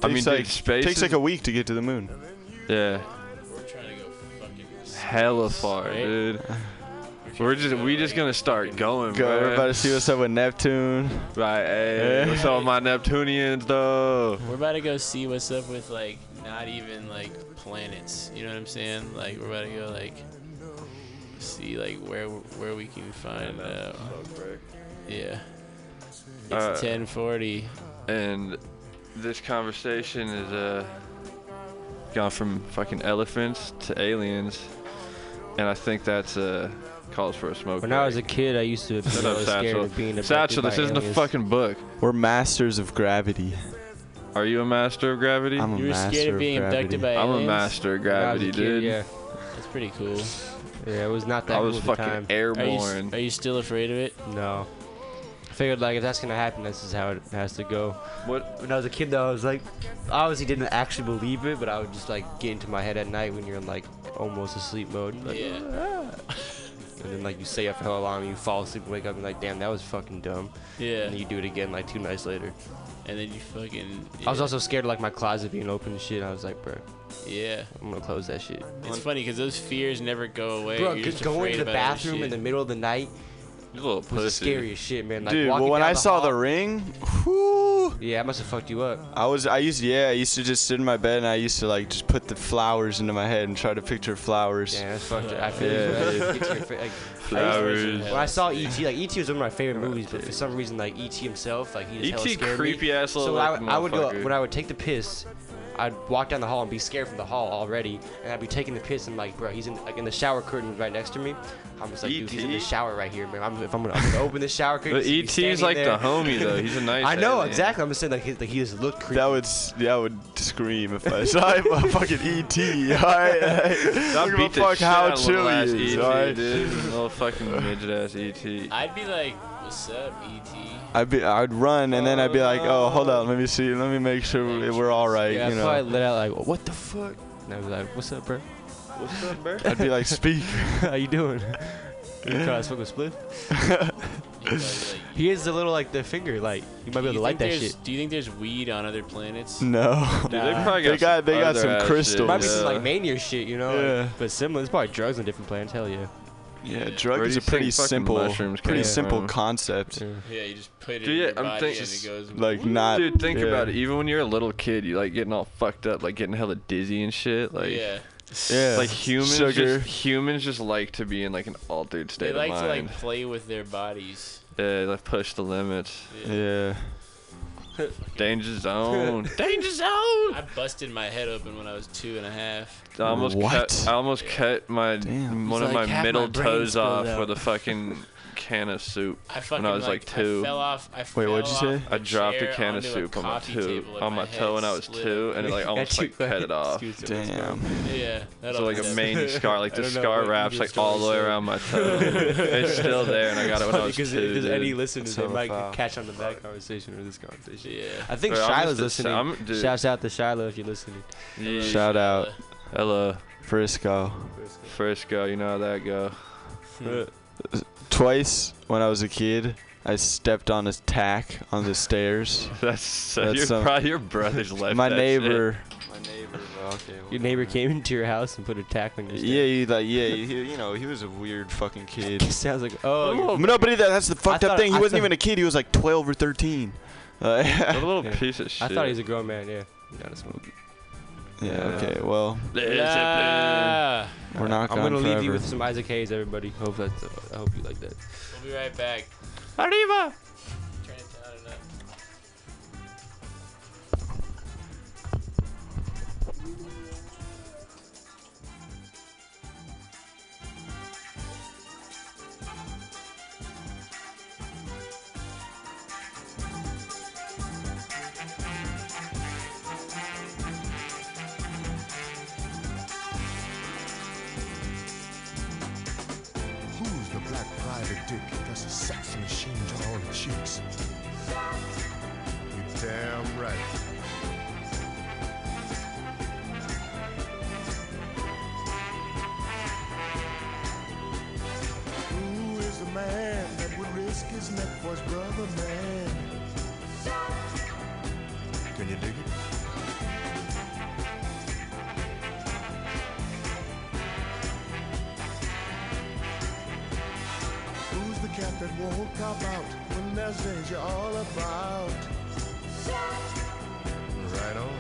I mean, Takes dude, like, space takes is- like a week to get to the moon. Yeah. We're trying to go fucking. Hella far, right? dude. We're just we just gonna start going, Go, bro. we're about to see what's up with Neptune. Right, hey, what's up with my Neptunians though? We're about to go see what's up with like not even like planets. You know what I'm saying? Like we're about to go like see like where where we can find. Uh, yeah. It's Uh, 1040. And this conversation is uh gone from fucking elephants to aliens, and I think that's uh calls for a smoke. When I was a kid, I used to be Shut really scared Satchel. of being abducted Satchel, this by isn't a fucking book. We're masters of gravity. Are you a master of gravity? I'm a You were master scared of being abducted by aliens? I'm a master of When I was gravity, kid, dude. Yeah, That's pretty cool. yeah, it was not that I was cool at the fucking time. Are you, airborne. are you still afraid of it? No. I figured like if that's gonna happen, this is how it has to go. What? When I was a kid, though, I was like, I obviously didn't actually believe it, but I would just like get into my head at night when you're in like almost asleep mode. Like, Yeah. Ah. And then like you stay up for how long, and you fall asleep wake up and like, damn, that was fucking dumb. Yeah. And then you do it again like two nights later. And then you fucking. I was also scared of like my closet being open and shit. I was like, bro, Yeah. I'm gonna close that shit. It's funny because those fears never go away. Bro, You're just just going to the bathroom in the middle of the night You little was the scariest shit, man. Like Dude, walking well, when I the saw the ring, whew, yeah, I must have fucked you up. I was I used yeah I used to just sit in my bed and I used to like just put the flowers into my head and try to picture flowers. Yeah, that's fucked. up. I feel Yeah, like, <laughs> dude. get to your fa- like, Flowers. When I saw ET, like ET was one of my favorite movies, but for some reason, like ET himself, like he just hella E.T. scared creepy me. ass little So I, would- I would go when I would take the piss. I'd walk down the hall and be scared from the hall already, and I'd be taking the piss and like, bro, he's in like in the shower curtain right next to me. I'm just like, dude, he's in the shower right here, man. I'm, if I'm gonna, I'm gonna open the shower curtain. But he's ET's like there. the homie though. He's a <laughs> nice. I know alien. exactly. I'm just saying like he, like he just looked creepy. That would s- that would scream if I saw him <laughs> a fucking ET. Alright, I don't give beat the fuck shit how out chill little ass he is. ET, Alright, dude. Little fucking midget ass E ET. I'd be like, "What's up, E ET?" I'd be I'd run and then I'd be like, oh hold on, let me see, let me make sure we- we're all right. yeah, you I know. probably let out like, what the fuck? And I was like, what's up, bro? What's up, bro? I'd be like, speak. <laughs> How you doing? you trying to smoke a spliff? <laughs> he is a little like the finger, like you might be able to light that shit. Do you think there's weed on other planets? No. Dude, they probably got they got some they got some ass shit, crystals. Might be some like mania shit, you know? like- Yeah. but similar. It's probably drugs on different planets. Hell yeah. Yeah, Where drug is a pretty simple, mushrooms pretty came simple from? concept. Yeah, you just put it Dude, in your I'm body think- and it goes. like not. Dude, think yeah. about it. Even when you're a little kid, you like getting all fucked up, like getting hella dizzy and shit. Like, Yeah. Yeah. like humans Sugar. just humans just like to be in like an altered state of life. They like of to like play with their bodies. yeah, like push the limits. Yeah. Danger <laughs> zone. <laughs> Danger zone. I busted my head open when I was two and a half. I almost What? cut. I almost cut my one of like my half my middle toes off out. with a fucking can of soup I fucking when I was like, two. I fell off. I Wait, what'd you off say? I dropped a can of soup on my coffee toe, on my head toe when I was two, and it like <laughs> almost like cut it off. Damn. Yeah. that So like a always main <laughs> scar, like the scar wraps like all the way around my toe. it's still there, and I got it when I was <laughs> two. Because if any dude. listeners, they might catch on to that conversation or this conversation. Yeah. I think Shiloh's listening. I'm- Shouts out to Shiloh if you're listening. Shout out Hello, Frisco. Frisco. You know how that go. Twice when I was a kid, I stepped on a tack on the stairs. <laughs> That's so That's your, some- probably your brothers left. My neighbor. shit. My neighbor. well, Okay. Your neighbor came into your house and put a tack on your Yeah, he like yeah, <laughs> he, you know, he was a weird fucking <laughs> kid. He sounds like oh, you're- no, but that, that's the fucked up thing. He I wasn't even a kid. He was like 12 or 13. Uh, a little Yeah. piece of shit. I thought he was a grown man. Yeah, not a smoke. Yeah. Okay. Well, Yeah. we're not I'm gonna leave you with some Isaac Hayes, everybody. Hope that's. I hope you like that. We'll be right back. Arriba. Machine to all the chicks? You damn right. Who is the man that would risk his neck for his brother, man? Can you dig it? Won't cop out when there's danger all about? Right on.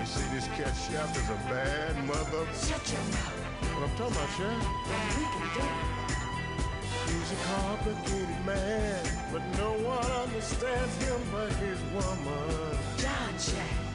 You see, this cat chef is a bad mother. Shut your mouth. What I'm talking about, Chef? Then we can do He's a complicated man, but no one understands him but his woman. John Jack.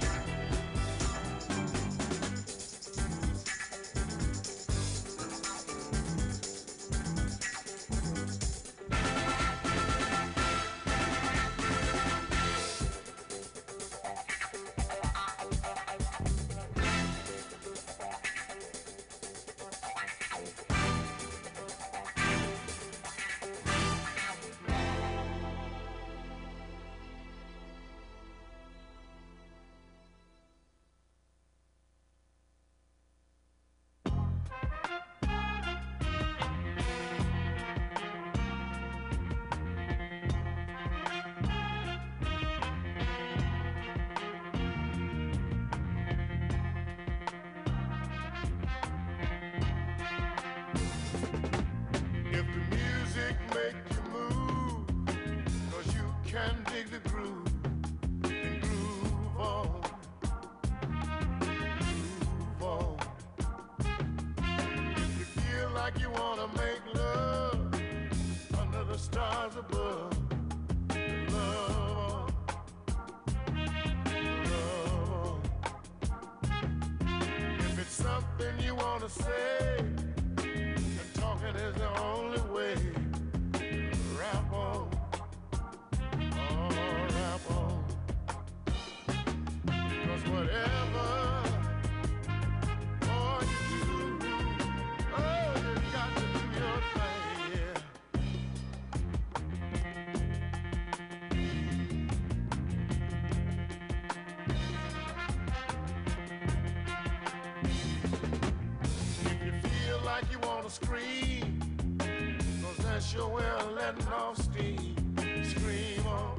scream. Cause that's your way of letting off steam. Scream on.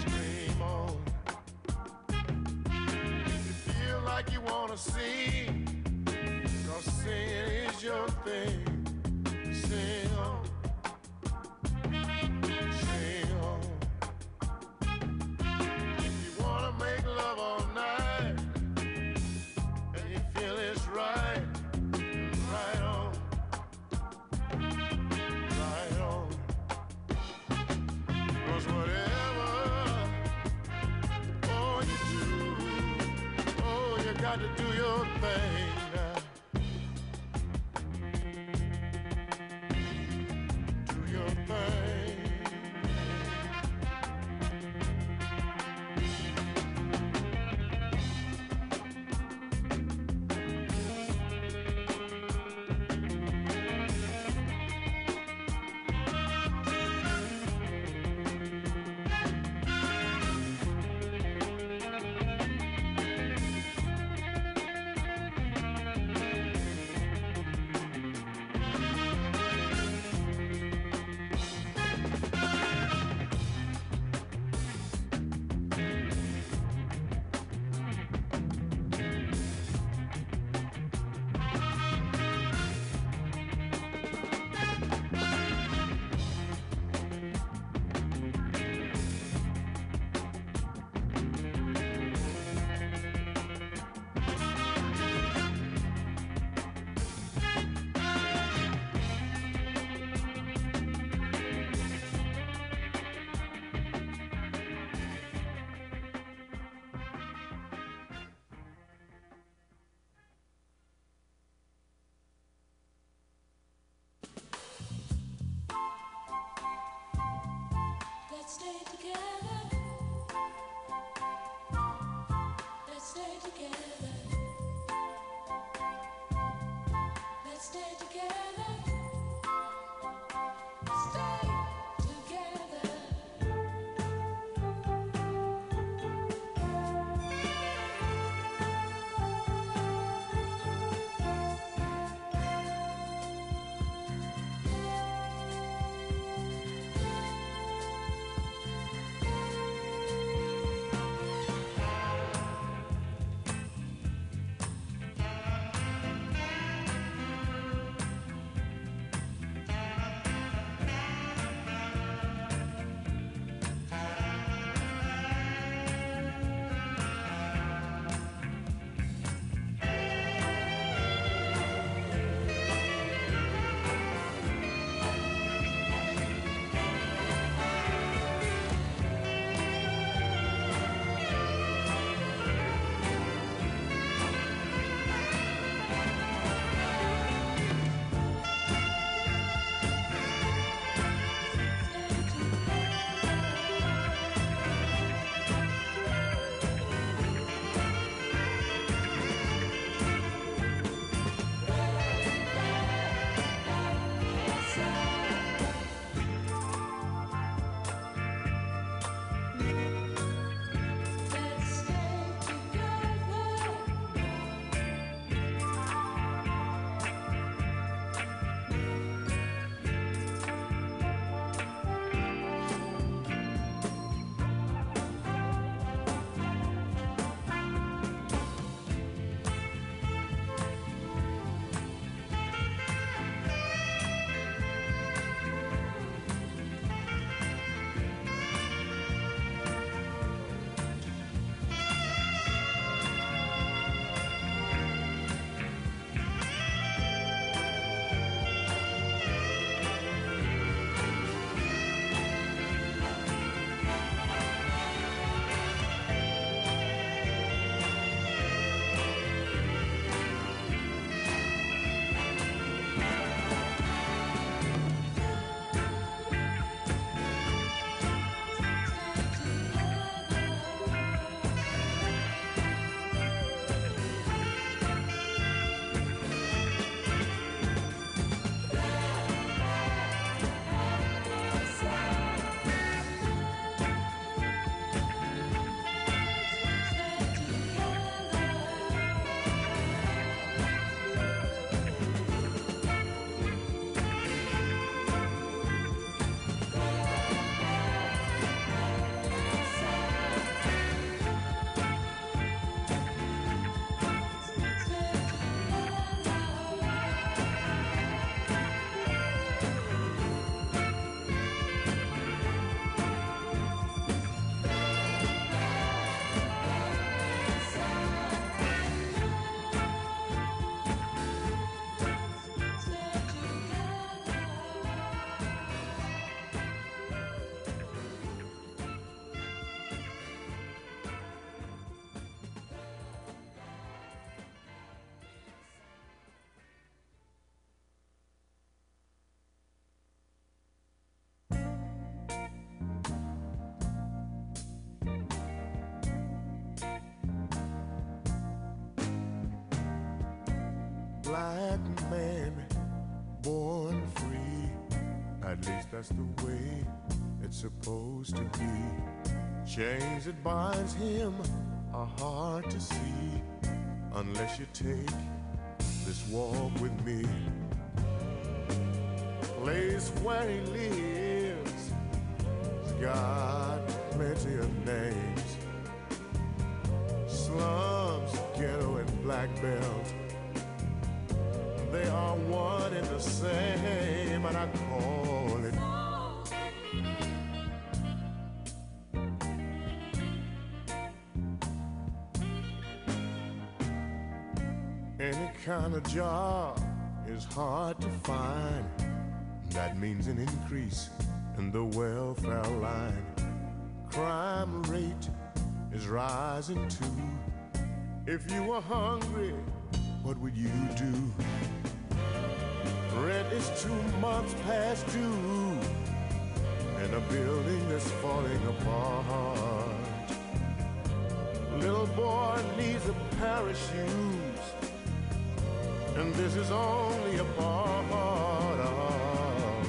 Scream on. If you feel like you wanna sing, cause singing is your thing. Sing on. That's the way it's supposed to be. Chains that binds him are hard to see unless you take this walk with me. Place where he lives has got plenty of names. Slums, ghetto, and black belt. Any kind of job is hard to find. That means an increase in the welfare line. Crime rate is rising too. If you were hungry, what would you do? Rent is two months past due And a building that's falling apart. Little boy needs a shoes, and this is only a part of.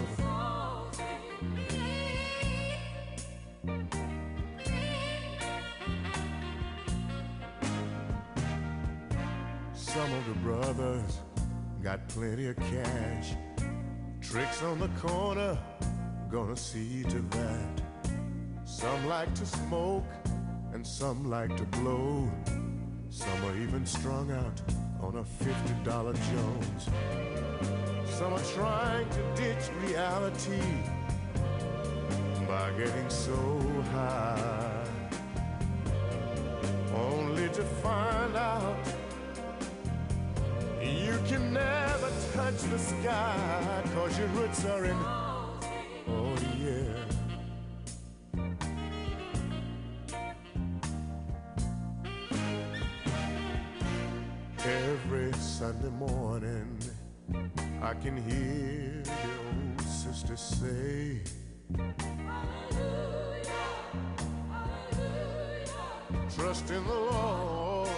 Some of the brothers got plenty of cash. Tricks on the corner, gonna see to that. Some like to smoke, and some like to blow. Some are even strung out on a $50 Jones. Some are trying to ditch reality by getting so high. Only to find out you can never touch the sky cause your roots are in oh yeah i can hear the old sister say Hallelujah, Hallelujah. trust in the lord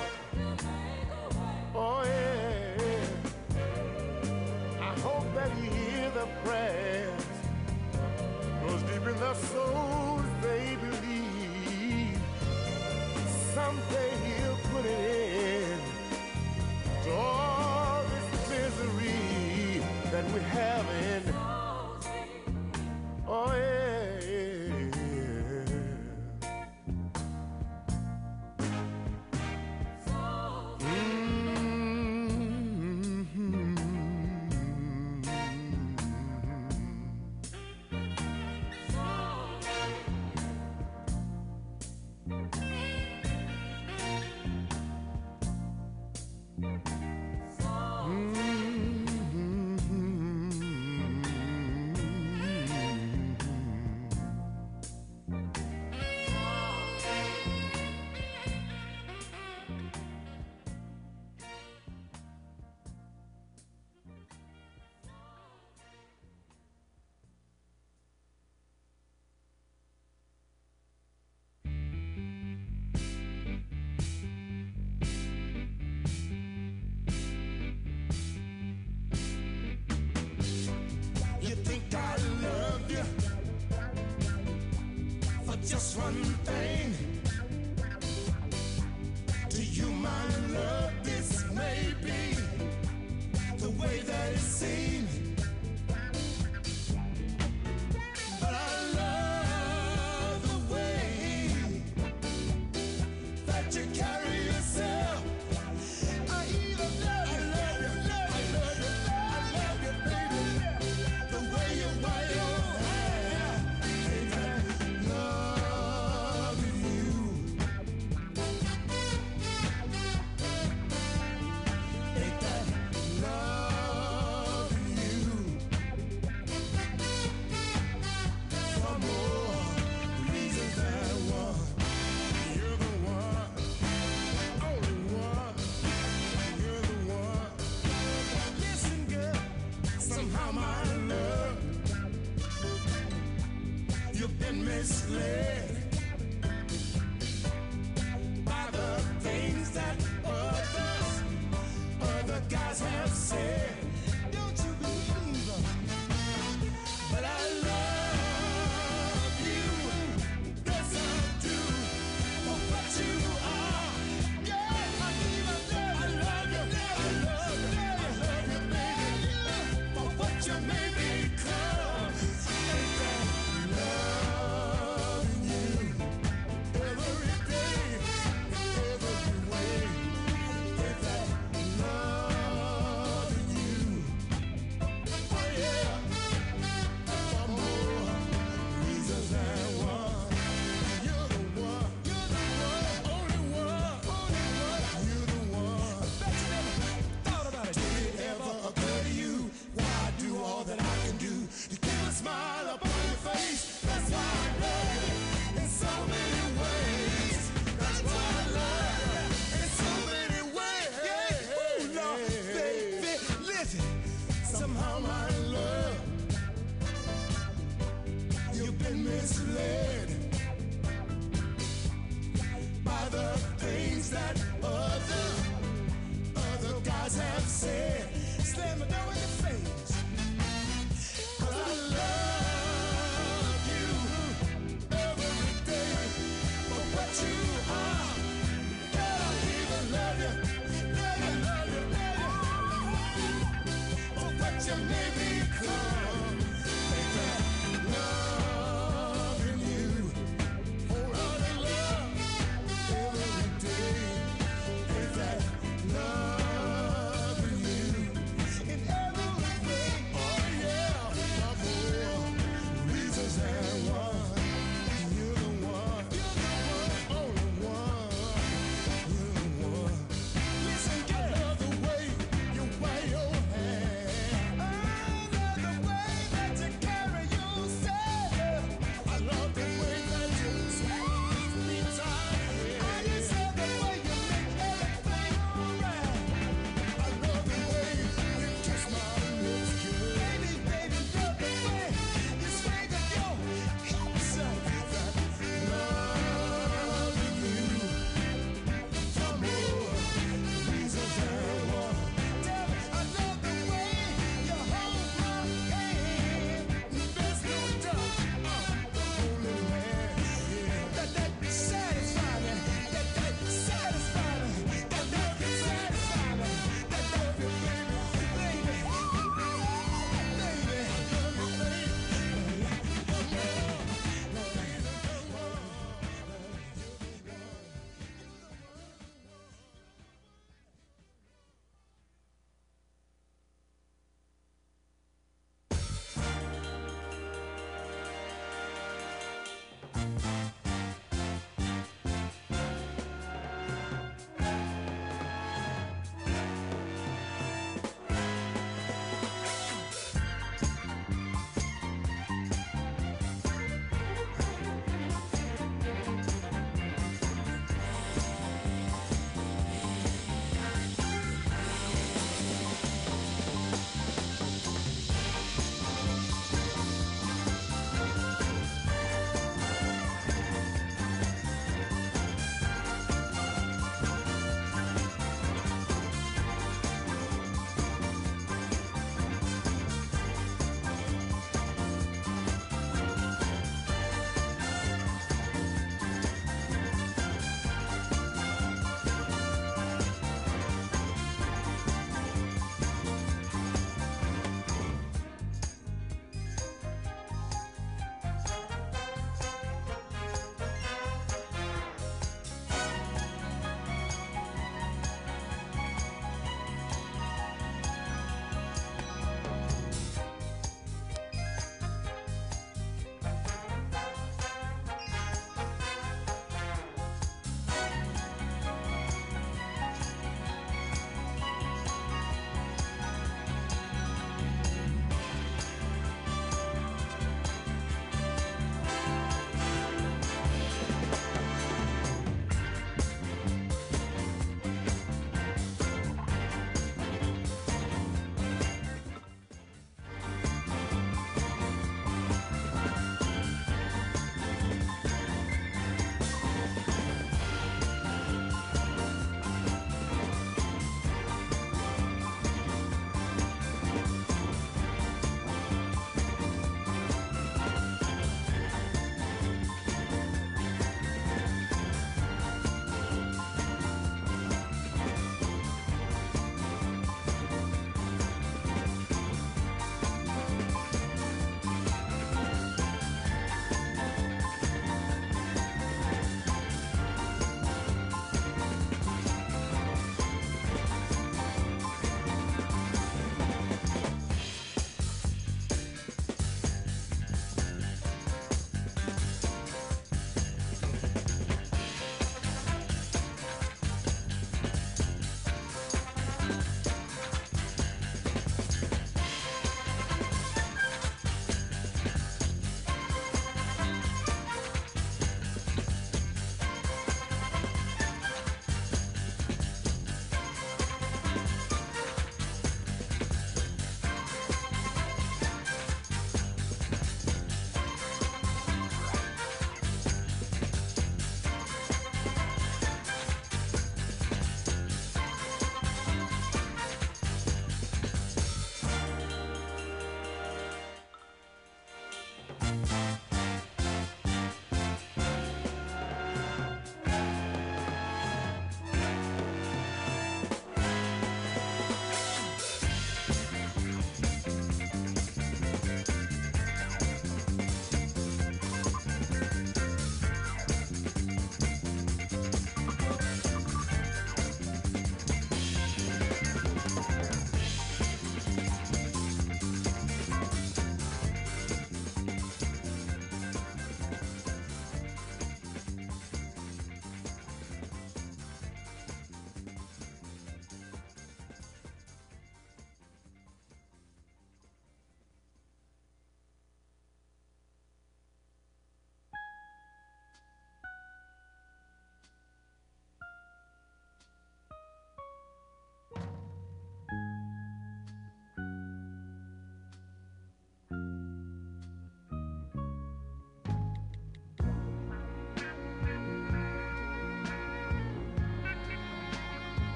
Oh yeah. I hope that you hear the prayers. Cause deep in their souls they believe someday he'll put an end we have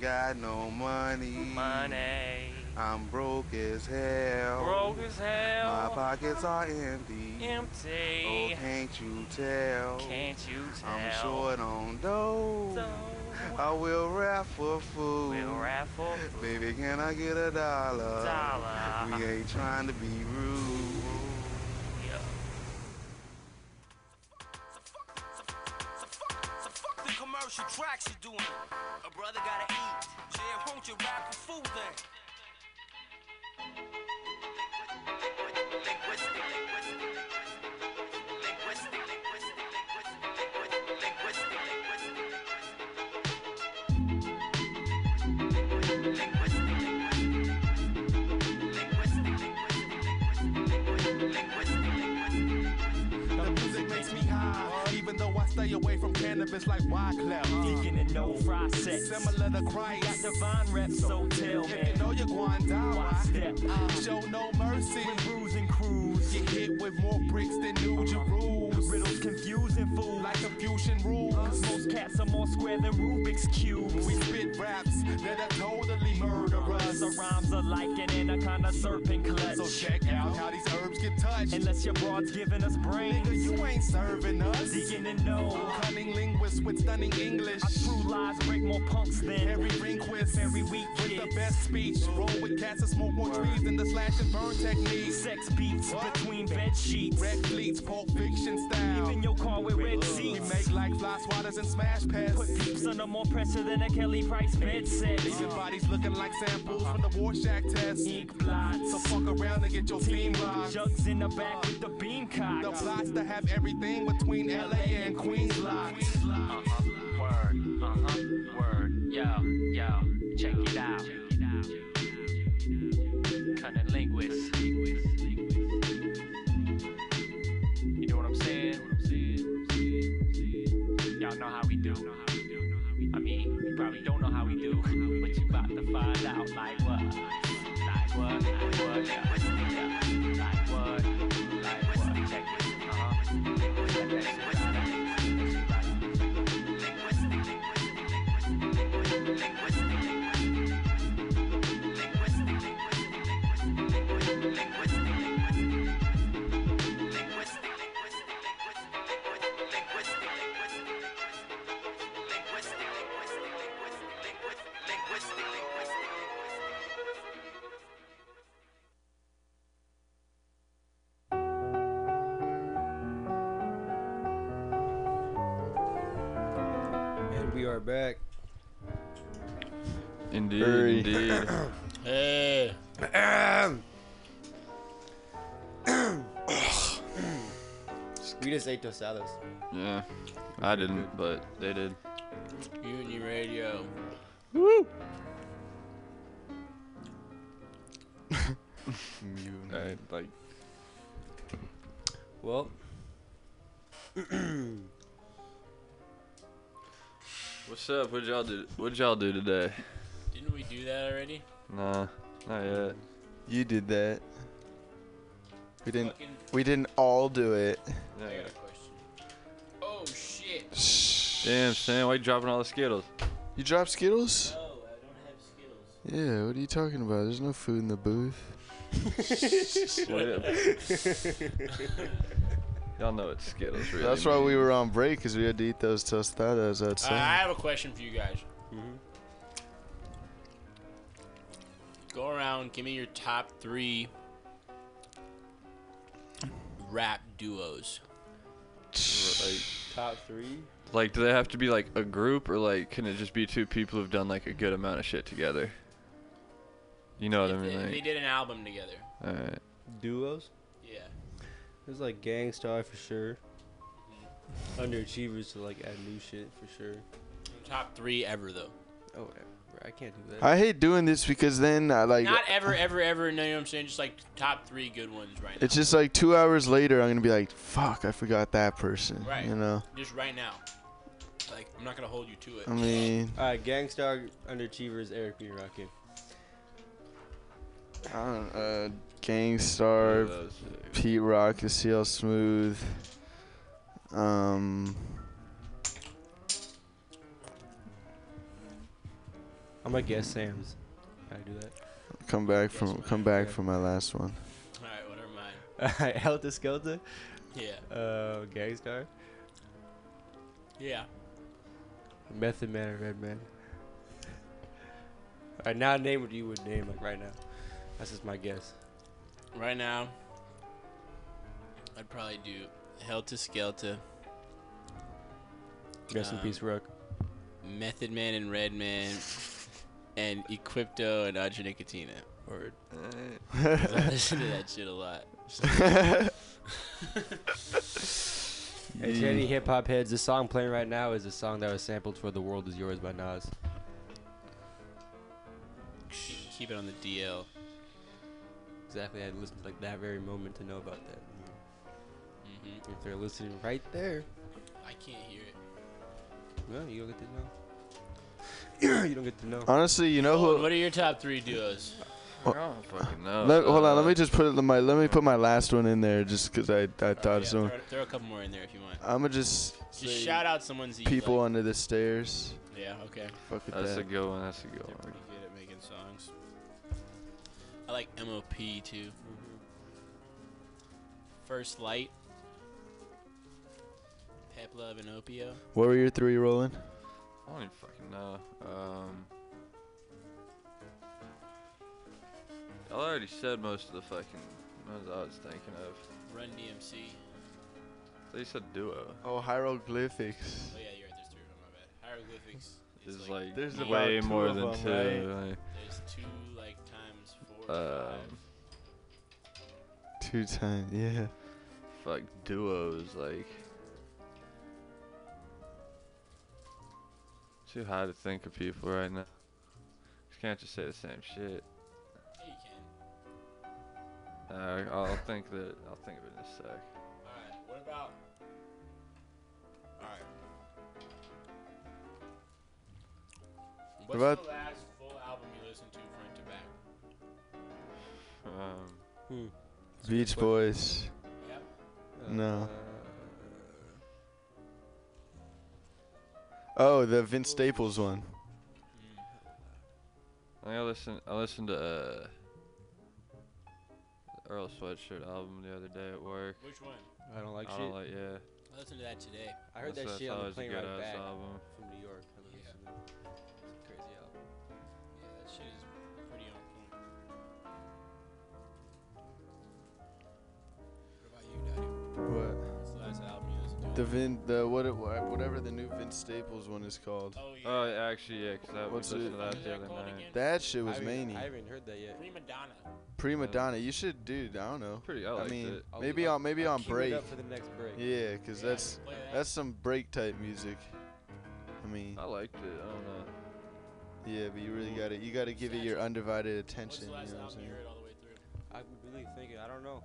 ain't got no money. Money. I'm broke as hell. Broke as hell. My pockets are empty. Empty. Oh, can't you tell? Can't you tell? I'm short on dough. I will rap for food. Will rap for food. Baby, can I get a dollar? Dollar. We ain't trying to be rude. Yeah, won't you rap stay away from cannabis like Wyclef. Uh, Deacon and no fry sex. Similar to Christ. Got divine reps, so tell me. If you know you're going down, Why step? show no mercy. When bruising crews. Get hit with more bricks than New uh-huh. Jerusalem. Riddles confusing fools. Like confusion rules. Cause most cats are more square than Rubik's cubes. We spit raps that are totally murderous. The rhymes are like an anaconda serpent clutch. So check out how these herbs get touched. Unless your broad's giving us brains. Nigga, you ain't serving us. Deacon and no. Cunning linguist with stunning English. Our true lies break more punks than Harry Rehnquist. very weak With the best speech. Roll with cats and smoke more trees than the slash and burn technique. Sex beats between bed sheets. Red fleets, Pulp Fiction style. Even your car with red seats. We make like fly swatters and smash pads. Put peeps under more pressure than a Kelly Price bed set. Leaving bodies looking like samples from the Rorschach test. Ink blots. So fuck around and get your team rocked. Jugs in the back with the beam cock. The plots to have everything between LA and Queens locked. Uh-huh. Word. Uh-huh. Word. Yo, yo. Check it out. Cunning linguist. You know what I'm saying? Y'all know how we do. I mean, you probably don't know how we do, but you about to find out like what? Like what? Like what? Like what? Like what? Check it. Uh-huh. Check Hurry. indeed. <clears throat> Hey. We just ate tostadas. yeah, I didn't, but they did. Mutiny Radio. Woo! <laughs> I, like, Well, what's up? What y'all do? What y'all do today? Didn't we do that already? Nah, not yet. You did that. We didn't. Fucking- We didn't all do it. I got a question. Oh shit. Damn, Sam, why you dropping all the Skittles? You dropped Skittles? No, I don't have Skittles. Yeah. What are you talking about? There's no food in the booth. <laughs> Y'all know it's Skittles, really. That's why we were on break because we had to eat those tostadas Uh, I have a question for you guys. Go around, give me your top three rap duos. Like, top three. like, do they have to be like a group, or like, can it just be two people who've done like a good amount of shit together? You know what I mean? they, they did an album together. alright. Duos. Yeah. There's like Gang Starr for sure. Mm-hmm. Underachievers to like add new shit for sure. Top three ever though. Oh, I can't do that. I hate doing this because then I like. Not ever, ever, ever. You know what I'm saying? Just like top three good ones right now. It's just like two hours later, I'm gonna be like, "Fuck, I forgot that person." Right. You know. Just right now. Like I'm not gonna hold you to it. I mean, Alright, Gang Starr, Underachievers, Eric B. Rakim. I don't. Uh, Gang Starr, Yeah, Pete Rock, the CL Smooth. Um. I'm gonna guess Sam's. Can I do that? Come back from come back from my last one. All right, what are mine? <laughs> Alright, Heltah Skeltah. Yeah. Uh, Gang Starr. Yeah. Method Man and Redman. Alright, now name what you would name like right now. That's just my guess. Right now, I'd probably do Heltah Skeltah. Rest in um, peace, Ruck. Method Man and Redman, and Equipto and Andre Nickatina. Or I listen to that shit a lot. <laughs> Hey, to any hip hop heads, the song playing right now is the song that was sampled for "The World Is Yours" by Nas. Keep it on the DL. Exactly, I listened to like that very moment to know about that. Mm-hmm. If they're listening right there, I can't hear it. no, you don't get to know. <clears throat> you don't get to know. Honestly, you know Colin, who? what are your top three duos? I don't fucking know. Let, hold on, let me just put my let me put my last one in there just because I I thought Yeah, of someone. throw, throw a couple more in there if you want. I'm gonna just Just shout out someone's people like. under the stairs. Yeah, okay. Fuck That's that. a good one. That's a good They're one. pretty good at making songs. I like MOP too. Mm-hmm. First Light. Pep Love and Opio. What were your three rolling? I don't even fucking know. Um, I already said most of the fucking ones I was thinking of. Run DMC. They said duo. Oh, hieroglyphics. Oh yeah, you're right. There's three of them. My bad. Hieroglyphics. Is is like There's about way more than them, two. right? like, There's two like times four. um, five. Two times, yeah. fuck duos like. Too hard to think of people right now. Just can't just say the same shit. Yeah, you can. Uh, I'll think that. I'll think of it in a sec. Alright, what about. Alright. What's about- the last full album you listened to front to back? Um, Hmm. Beach Boys. Yep. No. Oh, the Vince Staples one. I think I listened. I listened to uh, the Earl Sweatshirt album the other day at work. Which one? I don't like I shit. don't like. Yeah. I listened to that today. I heard That's- that shit on the always a plane good right ass back album. from New York. I listened to. It's a crazy album. Yeah, that shit is pretty on point. What about you, Daddy? What? The Vin, the what, it, whatever the new Vince Staples one is called. Oh, yeah. Oh, yeah, actually, yeah, 'cause that What's was listening it? to What that is the other night. again? That shit was haven't, mania. I haven't heard that yet. Prima Donna. Prima Donna. You should, dude. I don't know. Pretty. I I liked mean, it. Maybe I'll- on maybe I'll on break. up for the next break. Yeah, cause Yeah, that's that. that's some break type music. I mean, I liked it. I don't know. yeah, but you really gotta you gotta give it your undivided attention. What's the You know what I'm album you saying? heard all the way through? I'm really thinking. I don't know.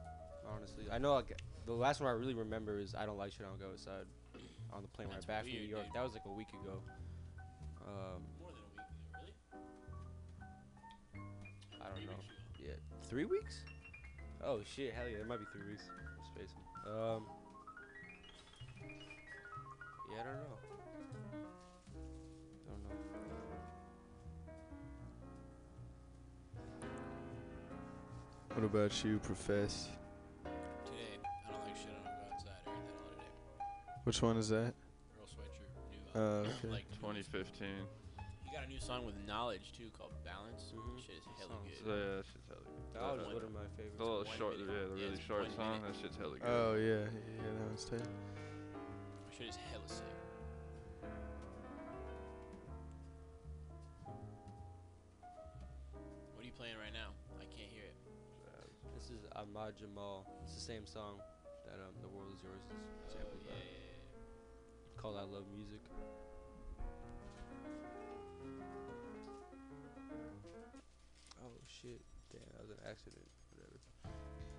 Honestly, I know like the last one I really remember is "I Don't Like Shit on Go Outside" on the plane That's right back from New York. dude. That was like a week ago. Um, More than a week really? I don't know. Yeah, three weeks? Oh shit! Hell yeah, it might be three weeks. I'm spacing. Um, yeah, I don't know. Don't know. What about you, Profess? Which one is that? Earl Sweatshirt, new Oh, album. okay. like 2015. He got a new song with Knxwledge too called Balance. Mhm. Shit is hella Sounds- So good. yeah, that shit's hella good. That was Uh, one of my favorites. The little one short, minute. yeah, the Yeah, really it's short song. minute. That shit's hella good. Oh yeah, yeah, yeah, that was tight. Shit is hella sick. What are you playing right now? I can't hear it. This is Ahmad Jamal. It's the same song that um, "The World Is Yours" is Oh, sampled called "I Love Music." Oh shit! Damn, that was an accident. Whatever.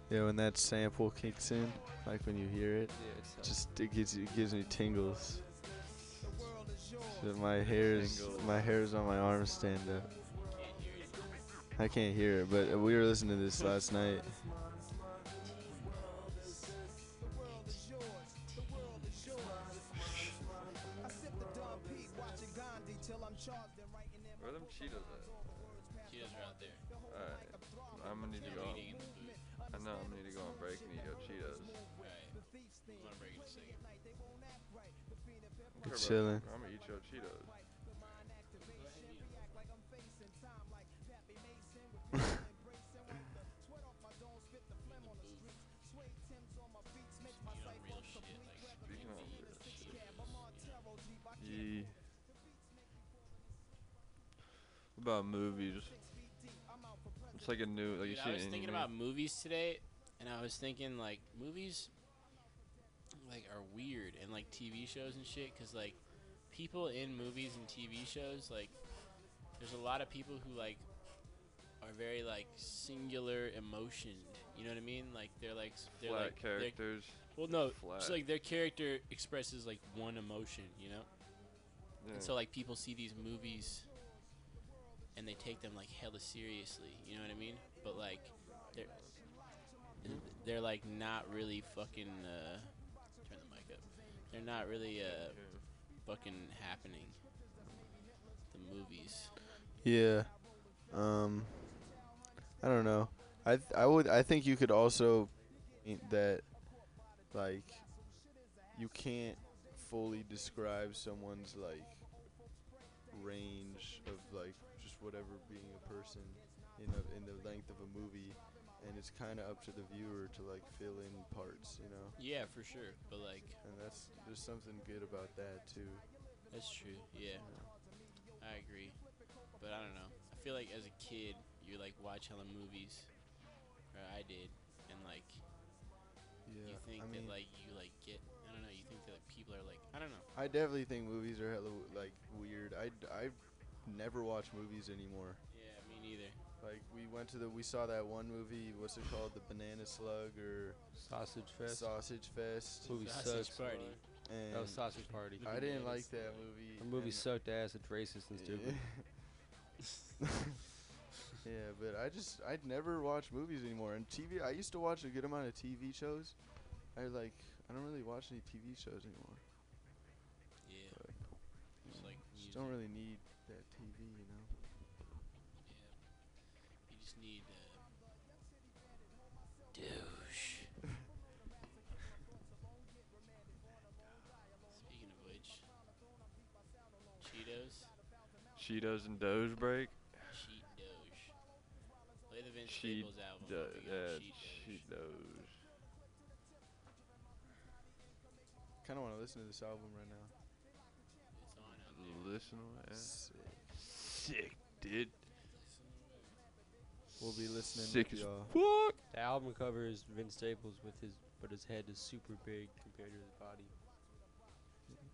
Yeah, when that sample kicks in, like when you hear it, Yeah, it's just it gives you, it gives me tingles. So my hairs, my hairs on my arms stand up. I can't hear it, but we were listening to this last night. Where them Cheetos at? Cheetos are out there. Alright. I'm gonna need to go. eating in the booth. I know. I'm gonna need to go on break and eat your Cheetos. Alright. I'm gonna break in a second. I'm Chilling. About movies? It's like a new. Like Dude, I was thinking about movies today, and I was thinking like movies, like are weird, and like TV shows and shit, cause like people in movies and TV shows, like there's a lot of people who like are very like singular emotioned. You know what I mean? Like they're like they're Flat like characters. well, no, Flat. just like their character expresses like one emotion. You know. Yeah. And so like people see these movies and they take them like hella seriously, you know what I mean? But like they're they're like not really fucking uh turn the mic up. They're not really uh fucking happening. The movies. Yeah. Um. I don't know. I th- I would I think you could also that like you can't fully describe someone's like range of like whatever being a person in a, in the length of a movie and it's kind of up to the viewer to like fill in parts, you know. Yeah, for sure. But like And that's there's something good about that too. That's true. Yeah. I agree. But I don't know. I feel like as a kid, you like watch hella movies, or I did, and like Yeah, you think I that like you like get I don't know. You think that like, people are like I don't know. I definitely think movies are hella like weird. I I never watch movies anymore. Yeah, me neither. Like we went to the we saw that one movie. What's it called? The Banana Slug or Sausage Fest? Sausage Fest. Movie Sausage sucks. Party. And That was Sausage Party. I didn't like that movie. The movie and- sucked ass. It's racist and stupid. yeah, <laughs> but I just I'd never watch movies anymore. And TV, I used to watch a good amount of TV shows. I like I don't really watch any TV shows anymore. Yeah. But, It's you like know, just music. don't really need Cheetos and Doge break. Cheat Doge. Play the Vince Cheat Staples album. Do- I yeah, it's Cheat Cheat Doge. Kind of want to listen to this album right now. It's on out there. Listen to that. Sick. Sick, dude. We'll be listening Sick with as y'all. fuck. The album cover is Vince Staples with his, but his head is super big compared to his body.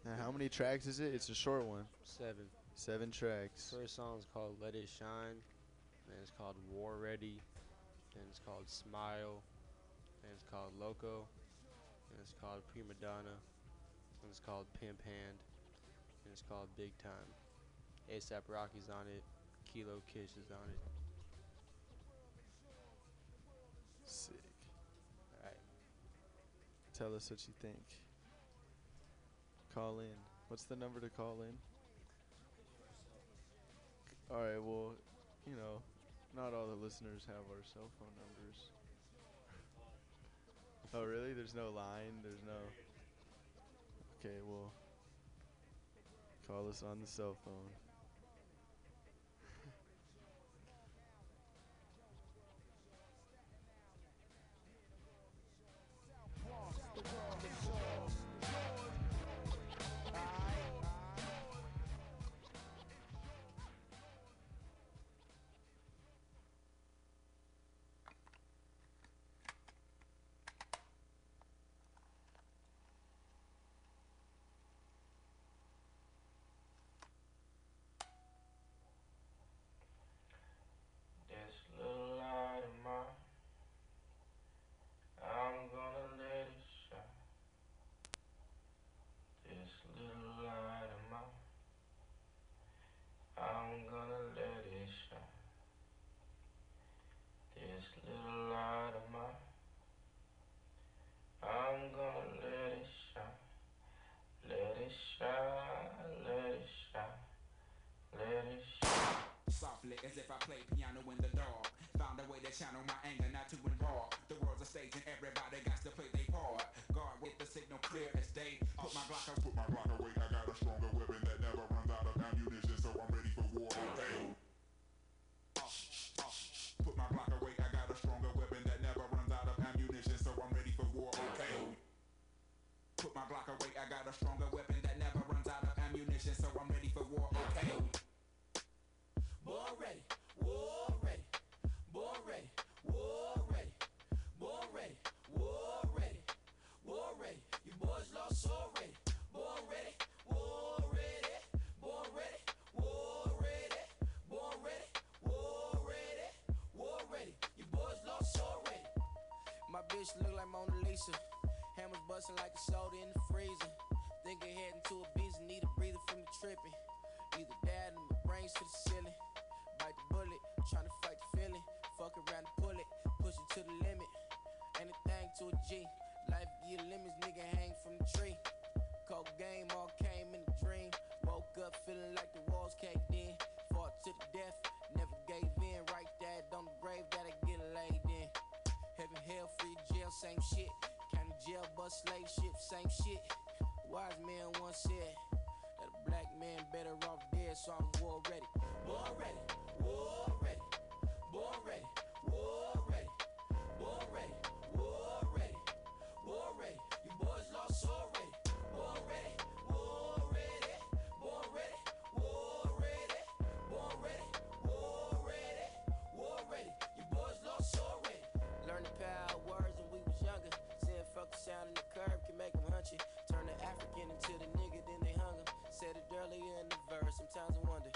Now, how many tracks is it? It's a short one. Seven. Seven tracks. First song's called Let It Shine. Then it's called War Ready. Then it's called Smile. Then it's called Loco. Then it's called Prima Donna. Then it's called Pimp Hand. Then it's called Big Time. ASAP Rocky's on it. Kilo Kish is on it. Sick. Alright. Tell us what you think. Call in. What's the number to call in? All right. Well, you know, not all the listeners have our cell phone numbers. oh, really? There's no line. There's no. Okay. Well, call us on the cell phone. Play piano in the dark. Found a way to channel my anger, not to involve. The world's a stage and everybody got to play their part. Guard with the signal clear as day. Put my Glock, put my Glock away. I got a stronger weapon that never runs out of ammunition, so I'm ready for war. Like a soda in the freezer. Think ahead into a beast, need a breather from the tripping. Either that or my brains to the ceiling. Bite the bullet, tryna fight the feeling. Fuck around and pull it, push it to the limit. Anything to a G. Life give limits, nigga hang from the tree. Cold game all came in a dream. Woke up feeling like the walls caved in. Fought to the death, never gave in. Right there on the grave that I get laid in. Heaven, hell, free jail, same shit. Jail, bus slave ship, same shit. Wise man once said that a black man better off dead, so I'm war ready. War ready, war ready, war ready, war ready, war ready, Into the nigga, then they hung him. Said it earlier in the verse, sometimes I wonder.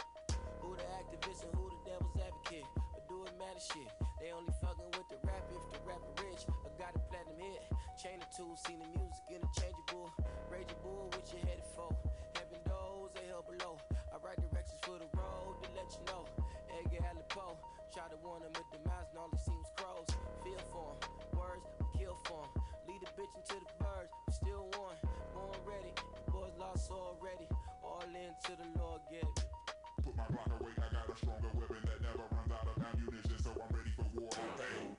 Who the activist and who the devil's advocate? Or do it matter shit? They only fucking with the rap if the rapper rich. I got a platinum hit. Chain of two, seen the music interchangeable. Rage a bull, what you headed for? Heaven knows they hell below. I write directions for the road to let you know. Edgar Allan Poe. Try to warn them with the mouse and all he seems crows. Feel for 'em. Words, kill for 'em. Lead a bitch into the birds, still won. Born ready, boys lost already. All into the Lord gave it. Put my Glock away. I got a stronger weapon that never runs out of ammunition, so I'm ready for war. Okay.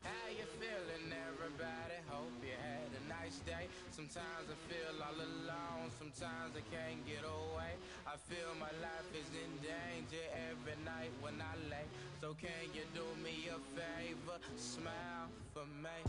How you feeling, everybody? Hope you had a nice day. Sometimes I feel all alone, sometimes I can't get away. I feel my life is in danger every night when I lay. So can you do me a favor? Smile for me.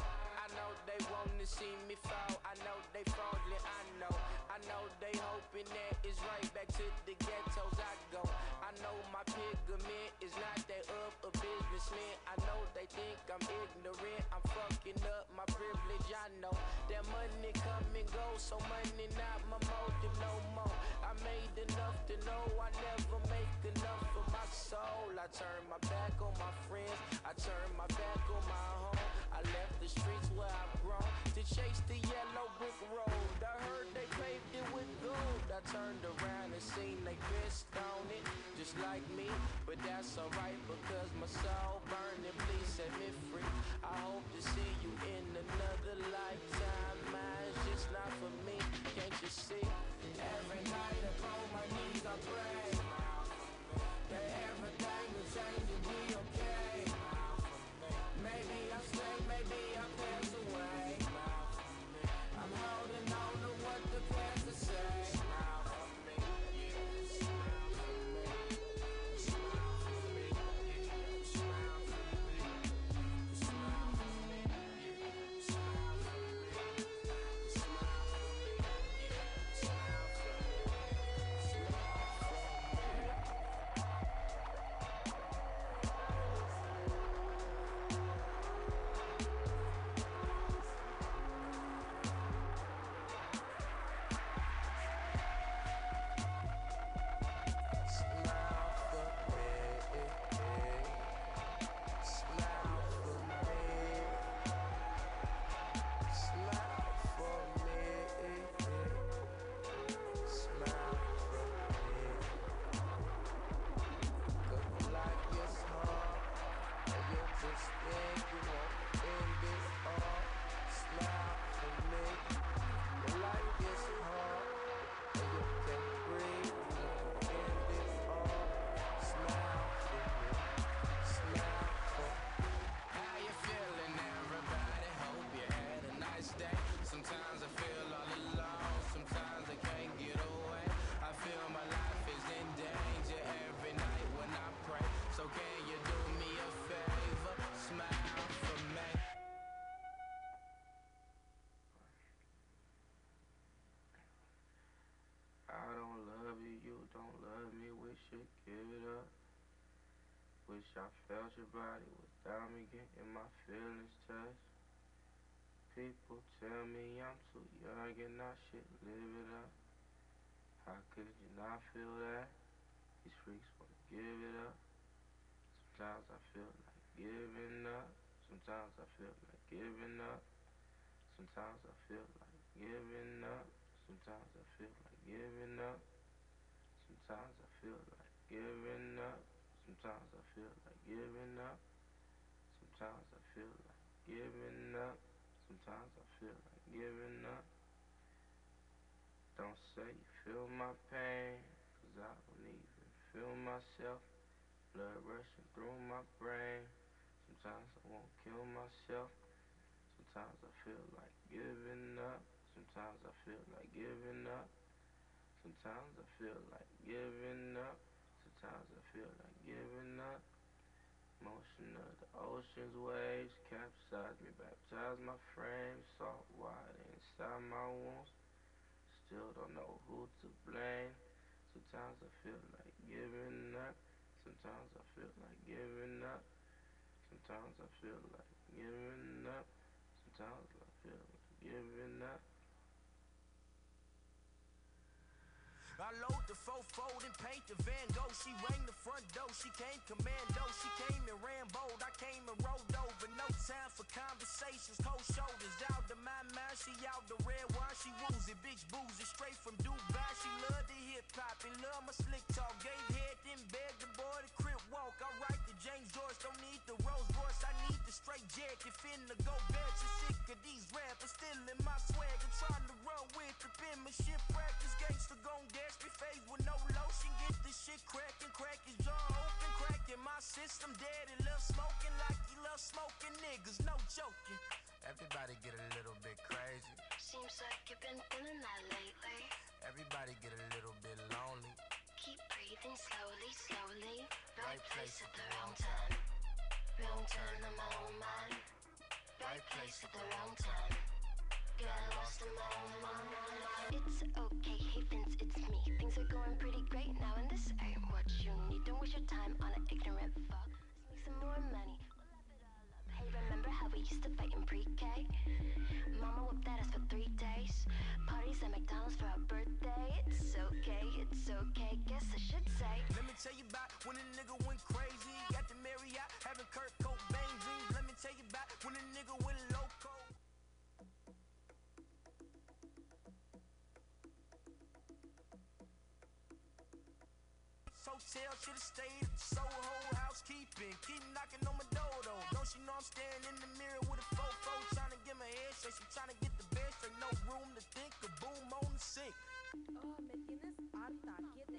I know they wanna see me fall. I know they falling. I know. I know they hoping that it's right back to the ghettos I go. I know my pigment is not that of a businessman. I know they think I'm ignorant. I'm fucking up my privilege. I know that money come and go, so money not my motive no more. I made enough to know I never make enough for my soul. I turn my back on my friends. I turn my back on my home. I left the streets where I've grown to chase the yellow brick road. I heard they paved it with gold. I turned around and seen they pissed on it, just like me. But that's alright because my soul burning. Please set me free. I hope to see you in another lifetime. I felt your body without me getting my feelings touched. People tell me I'm too young and I should live it up. How could you not feel that? These freaks wanna give it up. Sometimes I feel like giving up. Sometimes I feel like giving up. Sometimes I feel like giving up. Sometimes I feel like giving up. Sometimes I feel like giving up. Sometimes I feel like giving up. Sometimes I feel like giving up. Sometimes I feel like giving up. Don't say you feel my pain, cause I don't even feel myself. Blood rushing through my brain. Sometimes I won't kill myself. Sometimes I feel like giving up. Sometimes I feel like giving up. Sometimes I feel like giving up. Sometimes I feel like giving up. Motion of the ocean's waves capsize me, baptize my frame, salt water inside my wounds. Still don't know who to blame. Sometimes I feel like giving up. Sometimes I feel like giving up. Sometimes I feel like giving up. Sometimes I feel like giving up. I load the four-fold and paint the Van Gogh. She rang the front door, she came commando. She came and ran bold, I came and rolled over. No time for conversations, cold shoulders. Out of my mind, she out the red wine, she woozy. Bitch boozy, straight from Dubai. She love the hip hop and love my slick talk. Gave head, then beg the boy to crib walk. I write the James Joyce, don't need the Rolls Royce. I need the straight jacket, finna go back. She sick of these rappers, still Keep breathing slowly, slowly. Right place at the wrong time. Wrong turn in my own mind. Right place at the wrong time. Got lost in my own mind. It's okay, hey Vince, it's me. Things are going pretty great now, and this ain't what you need. Don't waste your time on an ignorant fuck. Let's make some more money. How we used to fight in pre-K? Mama whooped at us for three days. Parties at McDonald's for our birthday. It's okay, it's okay. Guess I should say. Let me tell you about when a nigga went crazy. Got the Marriott, having Kurt Hotel should've stayed at Soho housekeeping. Keep knocking on my door though. Don't she know I'm staring in the mirror with a fofo trying to get my head straight. She trying to get the bed straight. No room to think. A boom on the sink. Oh, me tienes harta.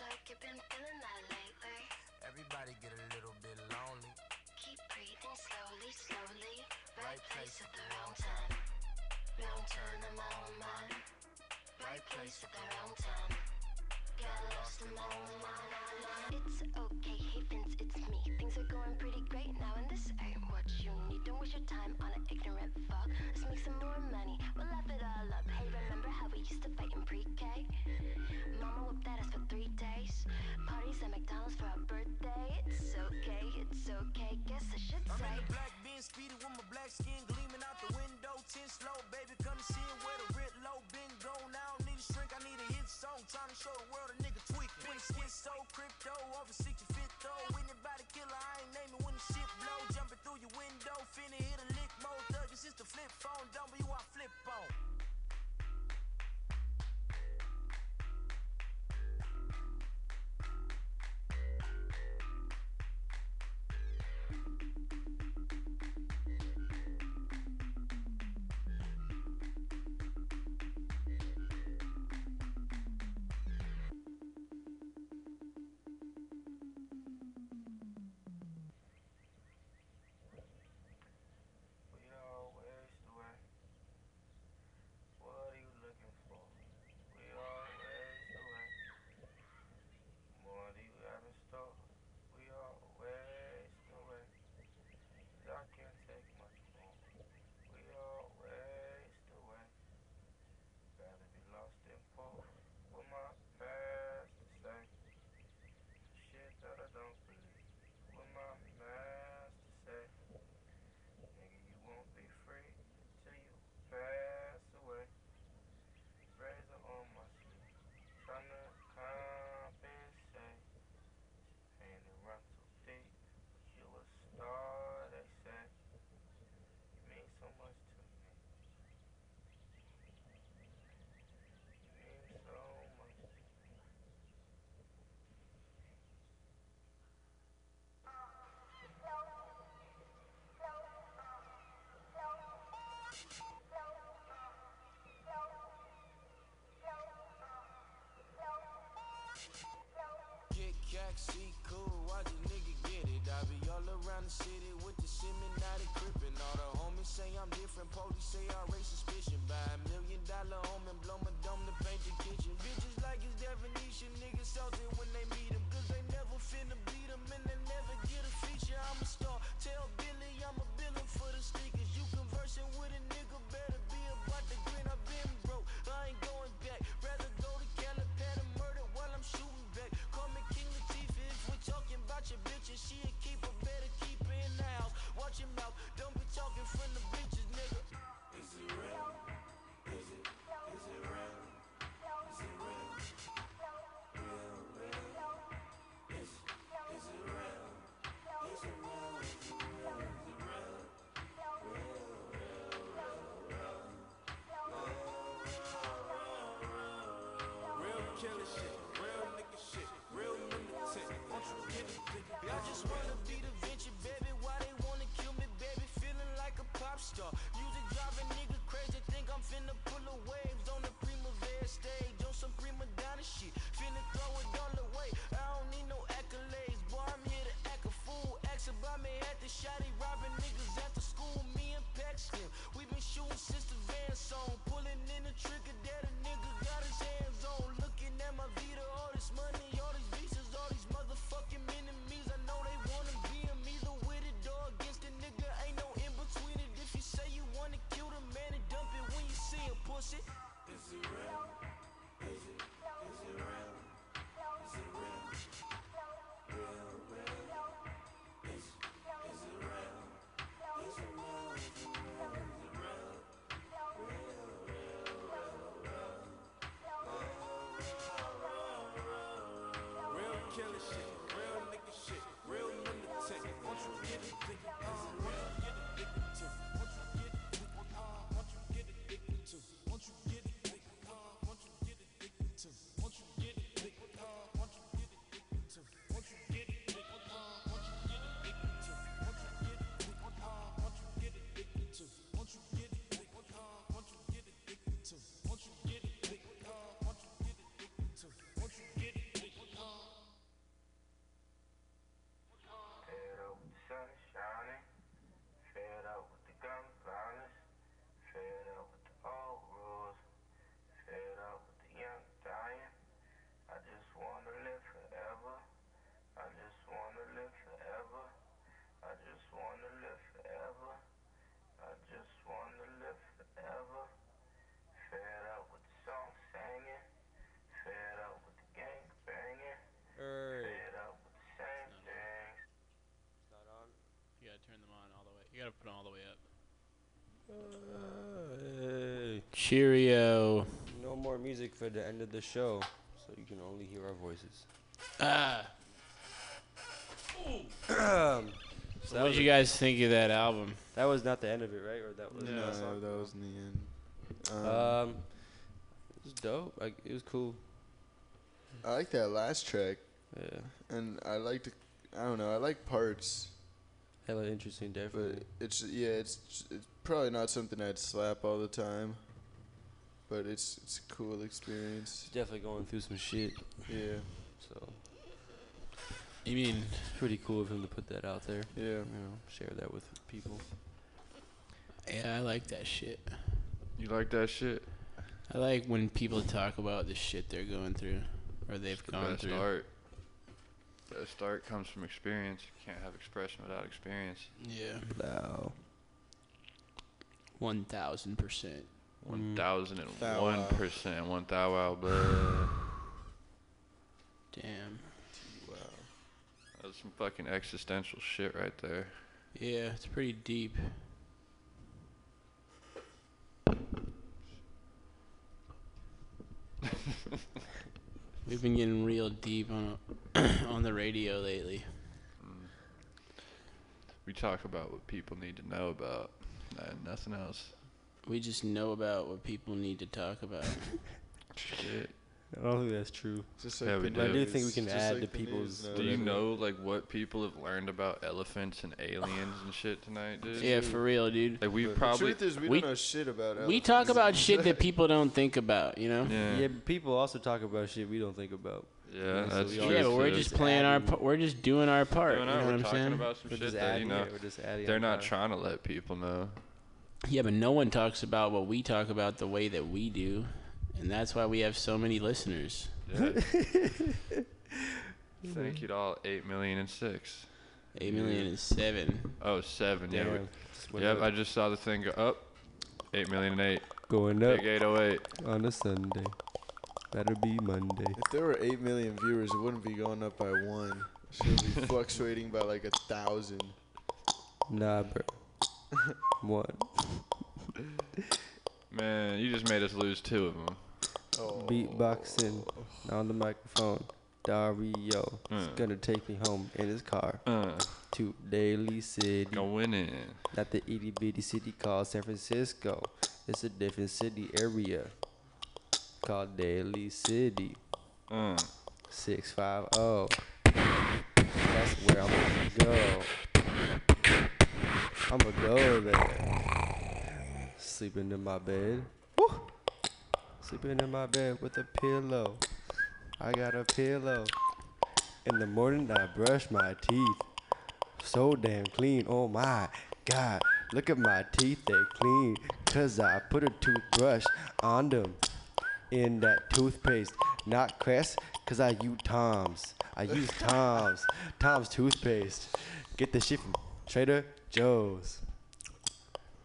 Seems like you've been feeling that lately. Everybody get a little bit lonely. Keep breathing slowly, slowly. Right place at the wrong time. Wrong turn in my own mind. Right place at the wrong time. Got lost in my own mind. It's okay, hey Vince, it's me. Things are going pretty great now, and this ain't what you need. Don't waste your time on an ignorant fuck. Let's make some more money. We'll laugh it all up. Hey, remember how we used to fight in pre-K? Mama whooped that ass for three days. Parties at McDonald's for our birthday. It's okay, it's okay. Guess I should I'm say. in the black Benz, speeding with my black skin gleaming out the window. Ten slow, baby, come see where the red low been gone. I don't need a shrink, I need a hit song. Trying to show the world a nigga tweaking. When skin so crypto, over 65th though. Anybody killer, I ain't naming when the shit blow. Jumping through your window, finna hit a lick mode. Thuggish is the flip phone, W I flip on. City with the Seminati crippin'. All the homies say I'm different. Police say I raise suspicion. Buy a million dollar home and blow my dome to paint the kitchen. Bitches like his definition. Niggas salty Killer shit, killer shit, real nigga shit, real militant. Won't you get it, gotta put them all the way up. Hey. Cheerio. No more music for the end of the show, so you can only hear our voices. Ah. <clears throat> So what did you guys think of that album? That was not the end of it, right? Or that was No, that song? that was in the end. Um, Um, it was dope. Like it was cool. I like that last track. Yeah. And I liked, I don't know, I like parts. Hella interesting, definitely. But it's yeah, it's it's probably not something I'd slap all the time. But it's it's a cool experience. Definitely going through some shit. Yeah. So. You mean pretty cool of him to put that out there? Yeah. You know, share that with people. Yeah, I like that shit. You like that shit? I like when people talk about the shit they're going through or they've The gone best through. art. Best start comes from experience. You can't have expression without experience. Yeah. Wow. One thousand percent. One thousand and one wow. percent. One thou wow, but <sighs> Damn. Wow. That's some fucking existential shit right there. Yeah, it's pretty deep. <laughs> We've been getting real deep on <clears throat> on the radio lately. Mm. We talk about what people need to know about, and nothing else. We just know about what people need to talk about. <laughs> Shit. I don't think that's true. Just Yeah, we but I do. do think we can add to people's. Do you know like what people have learned about elephants and aliens and shit tonight, dude? Yeah, for real, dude. Like we The probably truth is, we, we- don't know shit about. We talk elephants. about <laughs> shit that people don't think about, you know? Yeah. Yeah, but people also talk about shit we don't think about. Yeah, so that's we true. Yeah, but we're too. just playing our. adding- pa- We're just doing our part. Doing you our- know we're what I'm talking saying? about some We're shit just that you adding know it, we're just adding they're on not top. trying to let people know. Yeah, but no one talks about what we talk about the way that we do, and that's why we have so many listeners. Yeah. <laughs> Thank you to all eight million and six. Eight million and seven. Oh, seven. Yeah. we- Damn, just Yep. I just saw the thing go up. Eight million and eight. Going up Big 808. on a Sunday. Better be Monday. If there were eight million viewers, it wouldn't be going up by one. It should be <laughs> fluctuating by like a thousand. Nah, bro. <laughs> One. Man, you just made us lose two of them. Beatboxing on the microphone. Dario is Mm. gonna take me home in his car Uh, to Daly City. going in. Not the itty bitty city called San Francisco. It's a different city area called Daly City. Uh, Six five oh. That's where I'm gonna go. I'ma go there. Sleeping in my bed. Woo. Sleeping in my bed with a pillow. I got a pillow. In the morning I brush my teeth. So damn clean. Oh my god. Look at my teeth, they clean. Cause I put a toothbrush on them in that toothpaste. Not Crest, cause I use Tom's. I use <laughs> Tom's. Tom's toothpaste. Get the shit from Trader Joe's.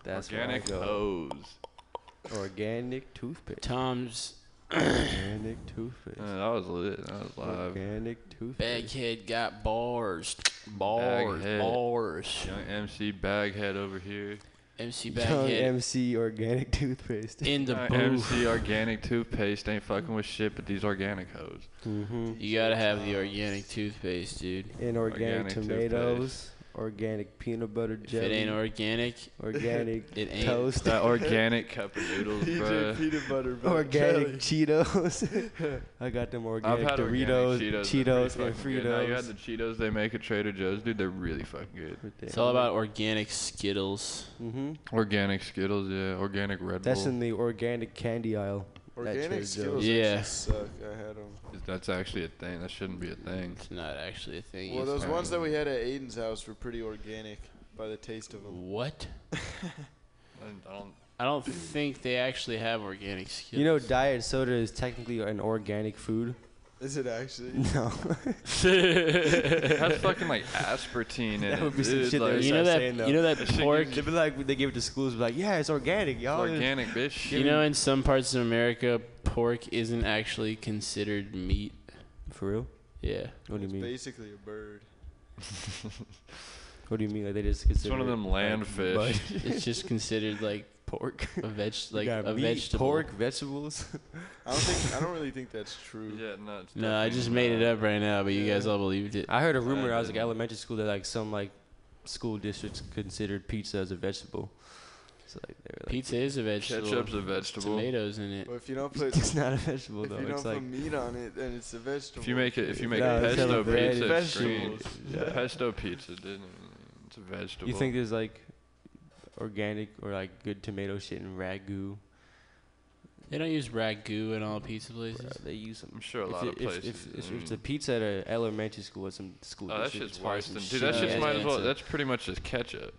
That's Organic where I go. hose. Organic toothpaste. Tom's <coughs> Organic toothpaste. Uh, that was lit. That was live. Organic toothpaste. Baghead got bars, bars, Baghead. bars. Young MC Baghead over here. MC Young Baghead MC organic toothpaste. in the Uh, booth. MC Organic Toothpaste ain't fucking with shit but these organic hoes. Mm-hmm. You gotta have the organic toothpaste, dude. And organic, Organic tomatoes. Organic peanut butter If jelly. it ain't organic, organic <laughs> it ain't. toast. That <laughs> organic cup of noodles, DJ bruh. peanut butter. Bro. organic Cheetos. <laughs> I got them I've organic had Doritos, organic Cheetos, they're Cheetos, pretty and fucking good. Now, you had the Cheetos they make at Trader Joe's, dude. They're really fucking good. It's all about organic Skittles. Mm-hmm. Organic Skittles, yeah. Organic Red That's Bull. in the organic candy aisle. At Trader Organic Joe's. Skittles Yeah. suck. I had them. That's actually a thing. That shouldn't be a thing. It's not actually a thing. Well, those ones that we had at Aiden's house were pretty organic by the taste of them. What? <laughs> I don't. I don't think they actually have organic Skittles. You know, diet soda is technically an organic food. Is it actually? <laughs> No. <laughs> It has fucking like aspartame in that it. would be some dude, shit like, You know that- saying, you know that That pork- gives They'd be like, they give it to schools, be like, yeah, it's organic, y'all. organic, bitch. You know, in some parts of America, pork isn't actually considered meat. For real? Yeah. What do you It's mean? basically a bird. <laughs> What do you mean? Like they just consider one of it, them like, land fish. It's just considered like pork. a veg, <laughs> like a meat, vegetable. pork, vegetables. <laughs> I don't think. I don't really think that's true. Yeah, no. No, I just made it up right now, but you guys all believed it. I heard a rumor. I I was like elementary school that like some like school districts considered pizza as a vegetable. So like they were like, Pizza is a vegetable. Ketchup's a vegetable. Tomatoes in it. But if you don't put, it's not a vegetable if though. you don't It's put like meat on it, then it's a vegetable. If you make it, if you make No, a pesto pizza, it's green. Yeah. Pesto pizza, didn't it? It's a vegetable. you think there's like organic or like good tomato shit in ragu? They don't use ragu in all pizza places. Bruh, they use some. I'm sure a lot it- of if, places. If, if, if it's mm. a pizza at an elementary school, at some school Oh, that shit's it's probably worse than dude. That ass shit might as well. That's pretty much just ketchup.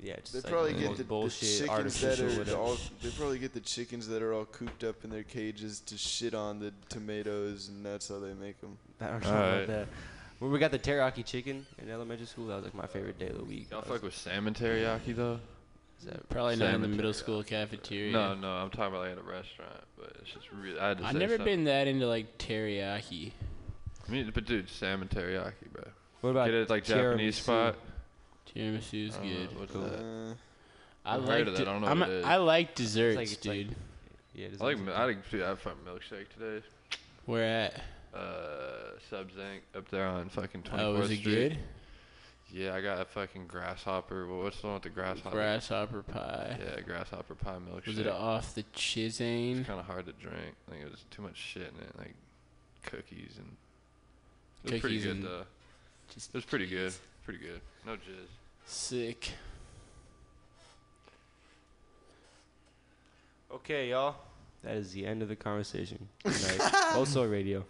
yeah. It's They just probably like get most the, the bullshit, chickens that are all. They probably get the chickens that are all cooped up in their cages to shit on the tomatoes, and that's how they make them. <laughs> I don't know Alright. about that. When we got the teriyaki chicken in elementary school, that was like my favorite day of the week. Y'all I was- fuck with salmon teriyaki though? Is that- Probably not in the middle school cafeteria. No, no, I'm talking about like at a restaurant, but it's just really. I had to I've say never something. been that into like teriyaki. I mean, but dude, salmon teriyaki, bro. What about Get it at like Japanese tiramisu? spot. Tiramisu is I don't know, good. What's Cool. that? Uh, I like. heard of that, I don't know I'm what a- it is. I like desserts, it's like- dude. Yeah, I like. mi- I like. Dude, I had fucking milkshake today. Where at? Uh, Subs Inc. up there on fucking 24th Street. Oh, was it Street. good? Yeah, I got a fucking grasshopper. Well, what's the one with the grasshopper? Grasshopper pie. Yeah, grasshopper pie milkshake. Was it off the chisane? It's kind of hard to drink. I think it was too much shit in it, like cookies and. It was pretty good and though. Just It was pretty good. Pretty good. No jizz. sick. Okay, y'all. That is the end of the conversation. Good <laughs> also radio.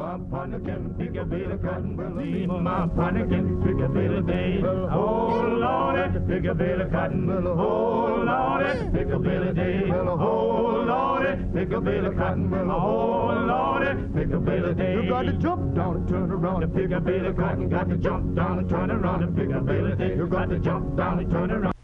My can pick a bale of cotton. Me and my can pick a bale of day. Oh Lordy, eh, pick a bale of cotton. Oh Lordy, eh, pick a bale of day. Oh Lordy, eh, pick a bale of cotton. Oh Lordy, pick a bale of day. You got to jump down and turn around and pick a bale of cotton. Got to jump down and turn around and pick a bale of day. You got to jump down and turn around.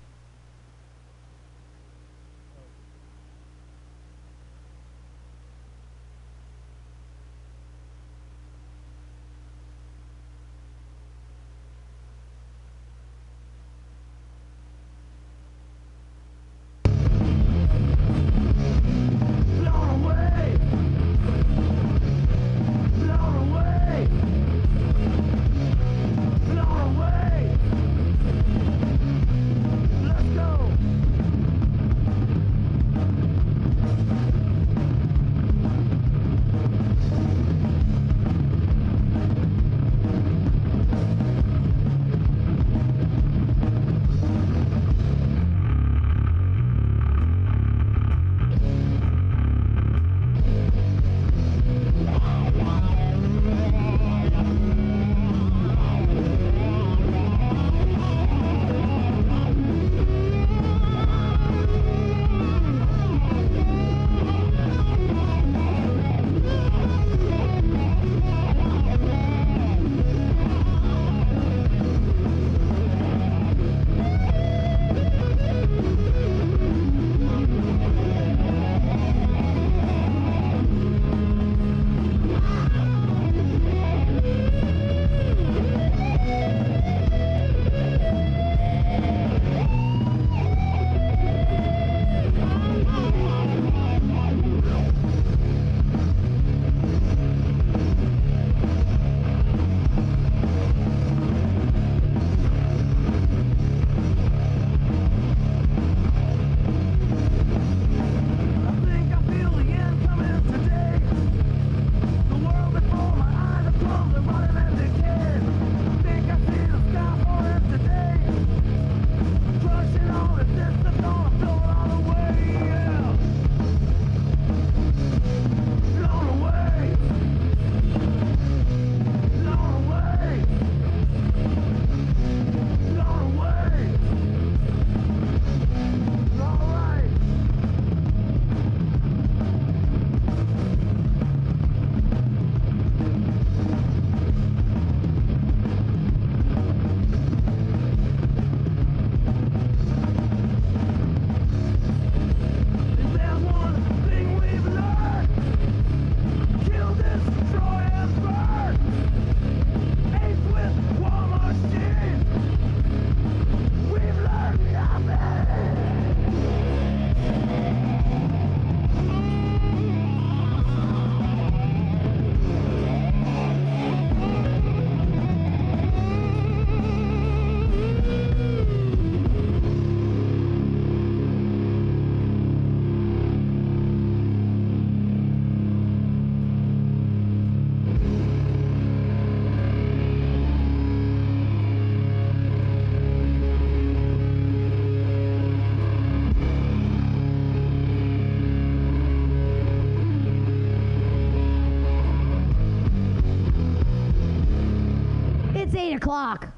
O'clock.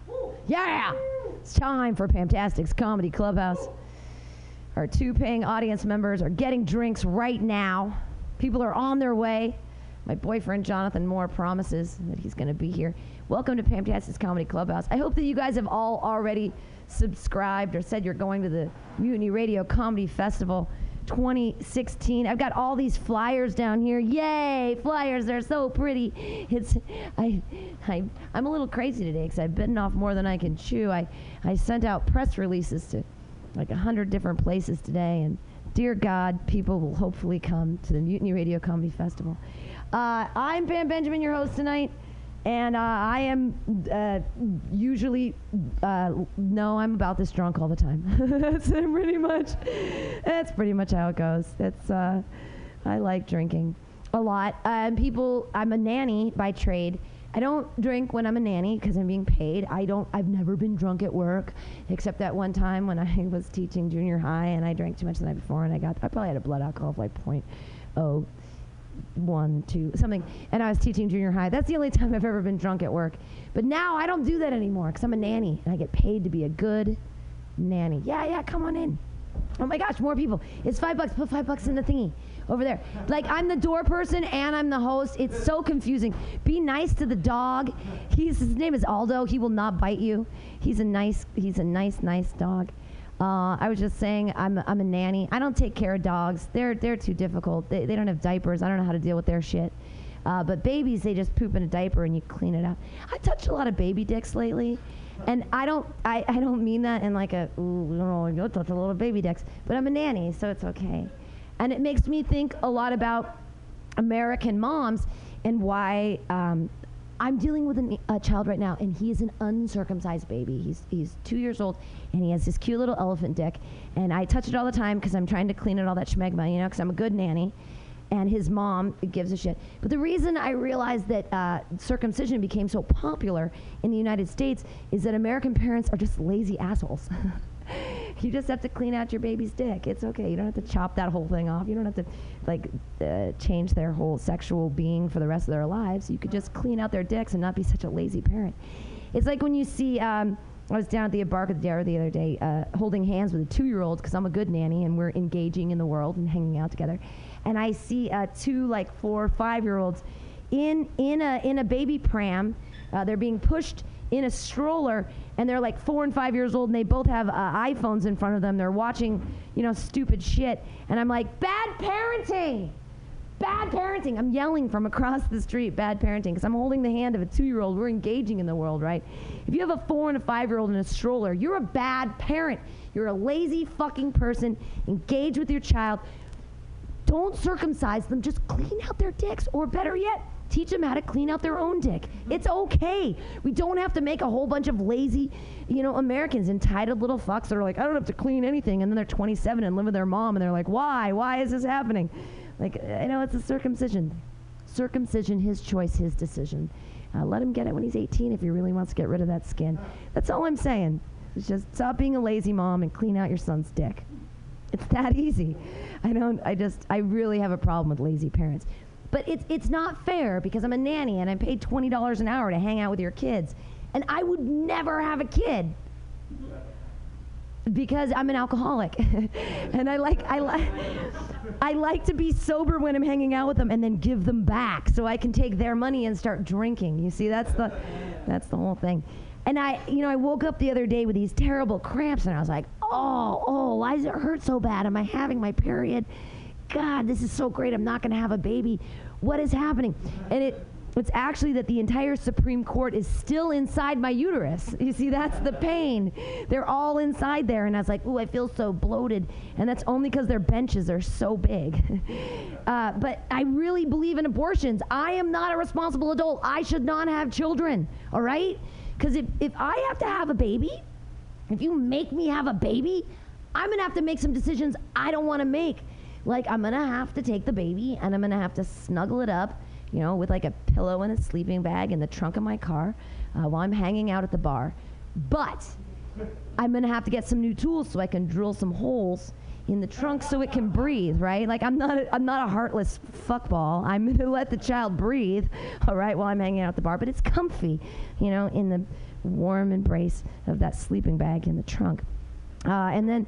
Yeah. It's time for Pamtastic's Comedy Clubhouse. Our two paying audience members are getting drinks right now. People are on their way. My boyfriend Jonathan Moore promises that he's going to be here. Welcome to Pamtastic's Comedy Clubhouse. I hope that you guys have all already subscribed or said you're going to the Mutiny Radio Comedy Festival 2016. I've got all these flyers down here. Yay, flyers! They're so pretty. It's I, I I'm a little crazy today because I've bitten off more than I can chew. I I sent out press releases to like a hundred different places today, and dear God, people will hopefully come to the Mutiny Radio Comedy Festival. Uh, I'm Pam Benjamin, your host tonight. And uh, I am uh, usually, uh, no, I'm about this drunk all the time. <laughs> that's pretty much, that's pretty much how it goes. It's, uh, I like drinking a lot. Um, people, I'm a nanny by trade, I don't drink when I'm a nanny because I'm being paid. I don't. I've never been drunk at work, except that one time when <laughs> I was teaching junior high and I drank too much the night before and I got. I probably had a blood alcohol of like point oh one, two, something. And I was teaching junior high. That's the only time I've ever been drunk at work. But now I don't do that anymore because I'm a nanny and I get paid to be a good nanny. Yeah, yeah, come on in. Oh my gosh, more people. It's five bucks. Put five bucks in the thingy over there. Like I'm the door person and I'm the host. It's so confusing. Be nice to the dog. He's his name is Aldo. He will not bite you. He's a nice. He's a nice, nice dog. Uh, I was just saying, I'm, I'm a nanny. I don't take care of dogs. They're, they're too difficult. They, they don't have diapers. I don't know how to deal with their shit. Uh, but babies, they just poop in a diaper and you clean it up. I touched a lot of baby dicks lately, and I don't, I, I don't mean that in like a, ooh, you you touch a of baby dicks. But I'm a nanny, so it's okay. And it makes me think a lot about American moms and why um, I'm dealing with an, a child right now, and he is an uncircumcised baby. He's he's two years old, and he has this cute little elephant dick. And I touch it all the time because I'm trying to clean it all that schmegma, you know, because I'm a good nanny. And his mom gives a shit. But the reason I realized that uh, circumcision became so popular in the United States is that American parents are just lazy assholes. <laughs> <laughs> you just have to clean out your baby's dick. It's okay. You don't have to chop that whole thing off. You don't have to like uh, change their whole sexual being for the rest of their lives. You could just clean out their dicks and not be such a lazy parent. It's like when you see. Um, I was down at the Embarcadero the other day, uh, holding hands with a two-year-old because I'm a good nanny and we're engaging in the world and hanging out together. And I see uh, two like four, or five-year-olds in in a in a baby pram. Uh, they're being pushed in a stroller and they're like four and five years old and they both have uh, iPhones in front of them. They're watching, you know, stupid shit. And I'm like, bad parenting! Bad parenting. I'm yelling from across the street, bad parenting, because I'm holding the hand of a two year old. We're engaging in the world, right? If you have a four and a five year old in a stroller, you're a bad parent. You're a lazy fucking person. Engage with your child. Don't circumcise them. Just clean out their dicks. Or better yet, teach them how to clean out their own dick. It's okay. We don't have to make a whole bunch of lazy, you know, Americans, entitled little fucks that are like, I don't have to clean anything. And then they're 27 and live with their mom and they're like, why? Why is this happening? Like, I know it's a circumcision. Circumcision, his choice, his decision. Uh, let him get it when he's 18 if he really wants to get rid of that skin. That's all I'm saying. It's just stop being a lazy mom and clean out your son's dick. It's that easy. I don't. I just. I really have a problem with lazy parents. But it's it's not fair because I'm a nanny and I'm paid twenty dollars an hour to hang out with your kids, and I would never have a kid because I'm an alcoholic, <laughs> and I like I like I like to be sober when I'm hanging out with them, and then give them back so I can take their money and start drinking. You see, that's the that's the whole thing. And I, you know, I woke up the other day with these terrible cramps, and I was like, oh, oh, why does it hurt so bad? Am I having my period? God, this is so great. I'm not going to have a baby. What is happening? And it it's actually that the entire Supreme Court is still inside my uterus. <laughs> You see, that's the pain. They're all inside there. And I was like, ooh, I feel so bloated. And that's only because their benches are so big. <laughs> uh, but I really believe in abortions. I am not a responsible adult. I should not have children, all right? Because if, if I have to have a baby, if you make me have a baby, I'm going to have to make some decisions I don't want to make. Like, I'm to have to take the baby and I'm to have to snuggle it up you know, with like a pillow and a sleeping bag in the trunk of my car uh, while I'm hanging out at the bar. But I'm gonna have to get some new tools so I can drill some holes in the trunk so it can breathe, right? Like I'm not a, I'm not a heartless fuckball. I'm gonna <laughs> let the child breathe, all right, while I'm hanging out at the bar. But it's comfy, you know, in the warm embrace of that sleeping bag in the trunk. Uh, and then,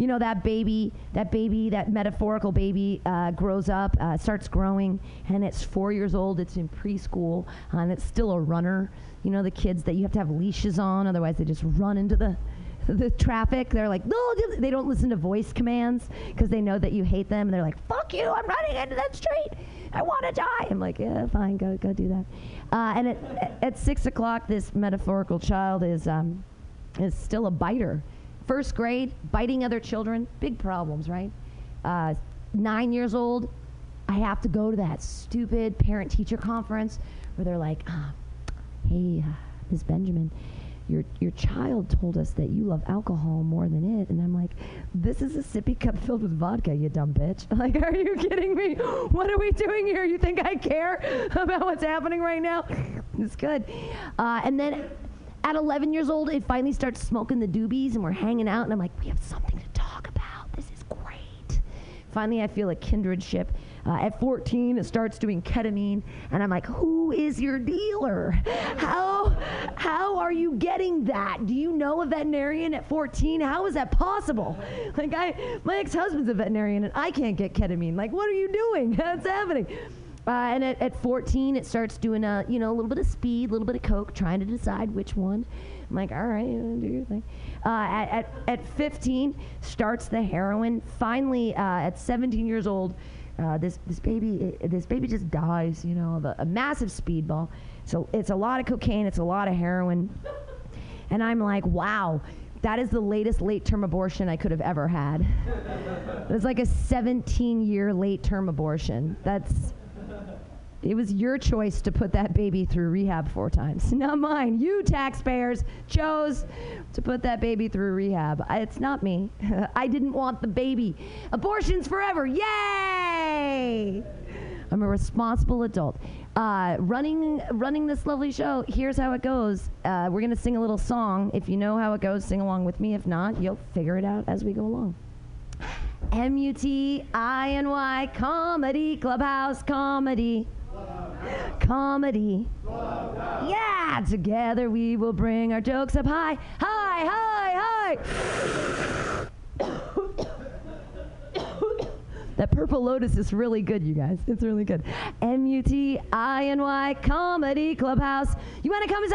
you know, that baby, that baby, that metaphorical baby uh, grows up, uh, starts growing, and it's four years old. It's in preschool, and it's still a runner. You know, the kids that you have to have leashes on, otherwise they just run into the <laughs> the traffic. They're like, no, they don't listen to voice commands because they know that you hate them. And they're like, fuck you, I'm running into that street. I want to die. I'm like, yeah, fine, go go do that. Uh, and at, at six o'clock, this metaphorical child is um, is still a biter first grade, biting other children, big problems, right? Uh, nine years old, I have to go to that stupid parent teacher conference where they're like, ah, hey, uh, Ms. Benjamin, your, your child told us that you love alcohol more than it. And I'm like, this is a sippy cup filled with vodka, you dumb bitch. <laughs> Like, are you kidding me? <laughs> What are we doing here? You think I care <laughs> about what's happening right now? it's good. Uh, and then at 11 years old, it finally starts smoking the doobies, and we're hanging out, and I'm like, we have something to talk about. This is great. Finally, I feel a kindred ship. Uh, at 14, it starts doing ketamine, and I'm like, "Who is your dealer? How how are you getting that? Do you know a veterinarian at 14? How is that possible? Like, I my ex-husband's a veterinarian, and I can't get ketamine. Like, what are you doing? <laughs> What's happening?" Uh, and at, at 14, it starts doing a you know a little bit of speed, a little bit of coke, trying to decide which one. I'm like, all right, do your thing. Uh, at, at, at 15, starts the heroin. Finally, uh, at 17 years old, uh, this this baby this baby just dies. You know, of a, a massive speedball. So it's a lot of cocaine. It's a lot of heroin. And I'm like, wow. That is the latest late term abortion I could have ever had. It's like a 17 year late term abortion. That's it was your choice to put that baby through rehab four times, <laughs> not mine. You taxpayers chose to put that baby through rehab. I, it's not me. <laughs> I didn't want the baby. Abortions forever. Yay! I'm a responsible adult. Uh, running, running this lovely show. Here's how it goes. Uh, we're gonna sing a little song. If you know how it goes, sing along with me. If not, you'll figure it out as we go along. M U T I N Y comedy clubhouse comedy comedy. Yeah, together we will bring our jokes up high, high, high, high. <coughs> that purple lotus is really good, you guys. It's really good. M U T I N Y comedy clubhouse. You want to come club?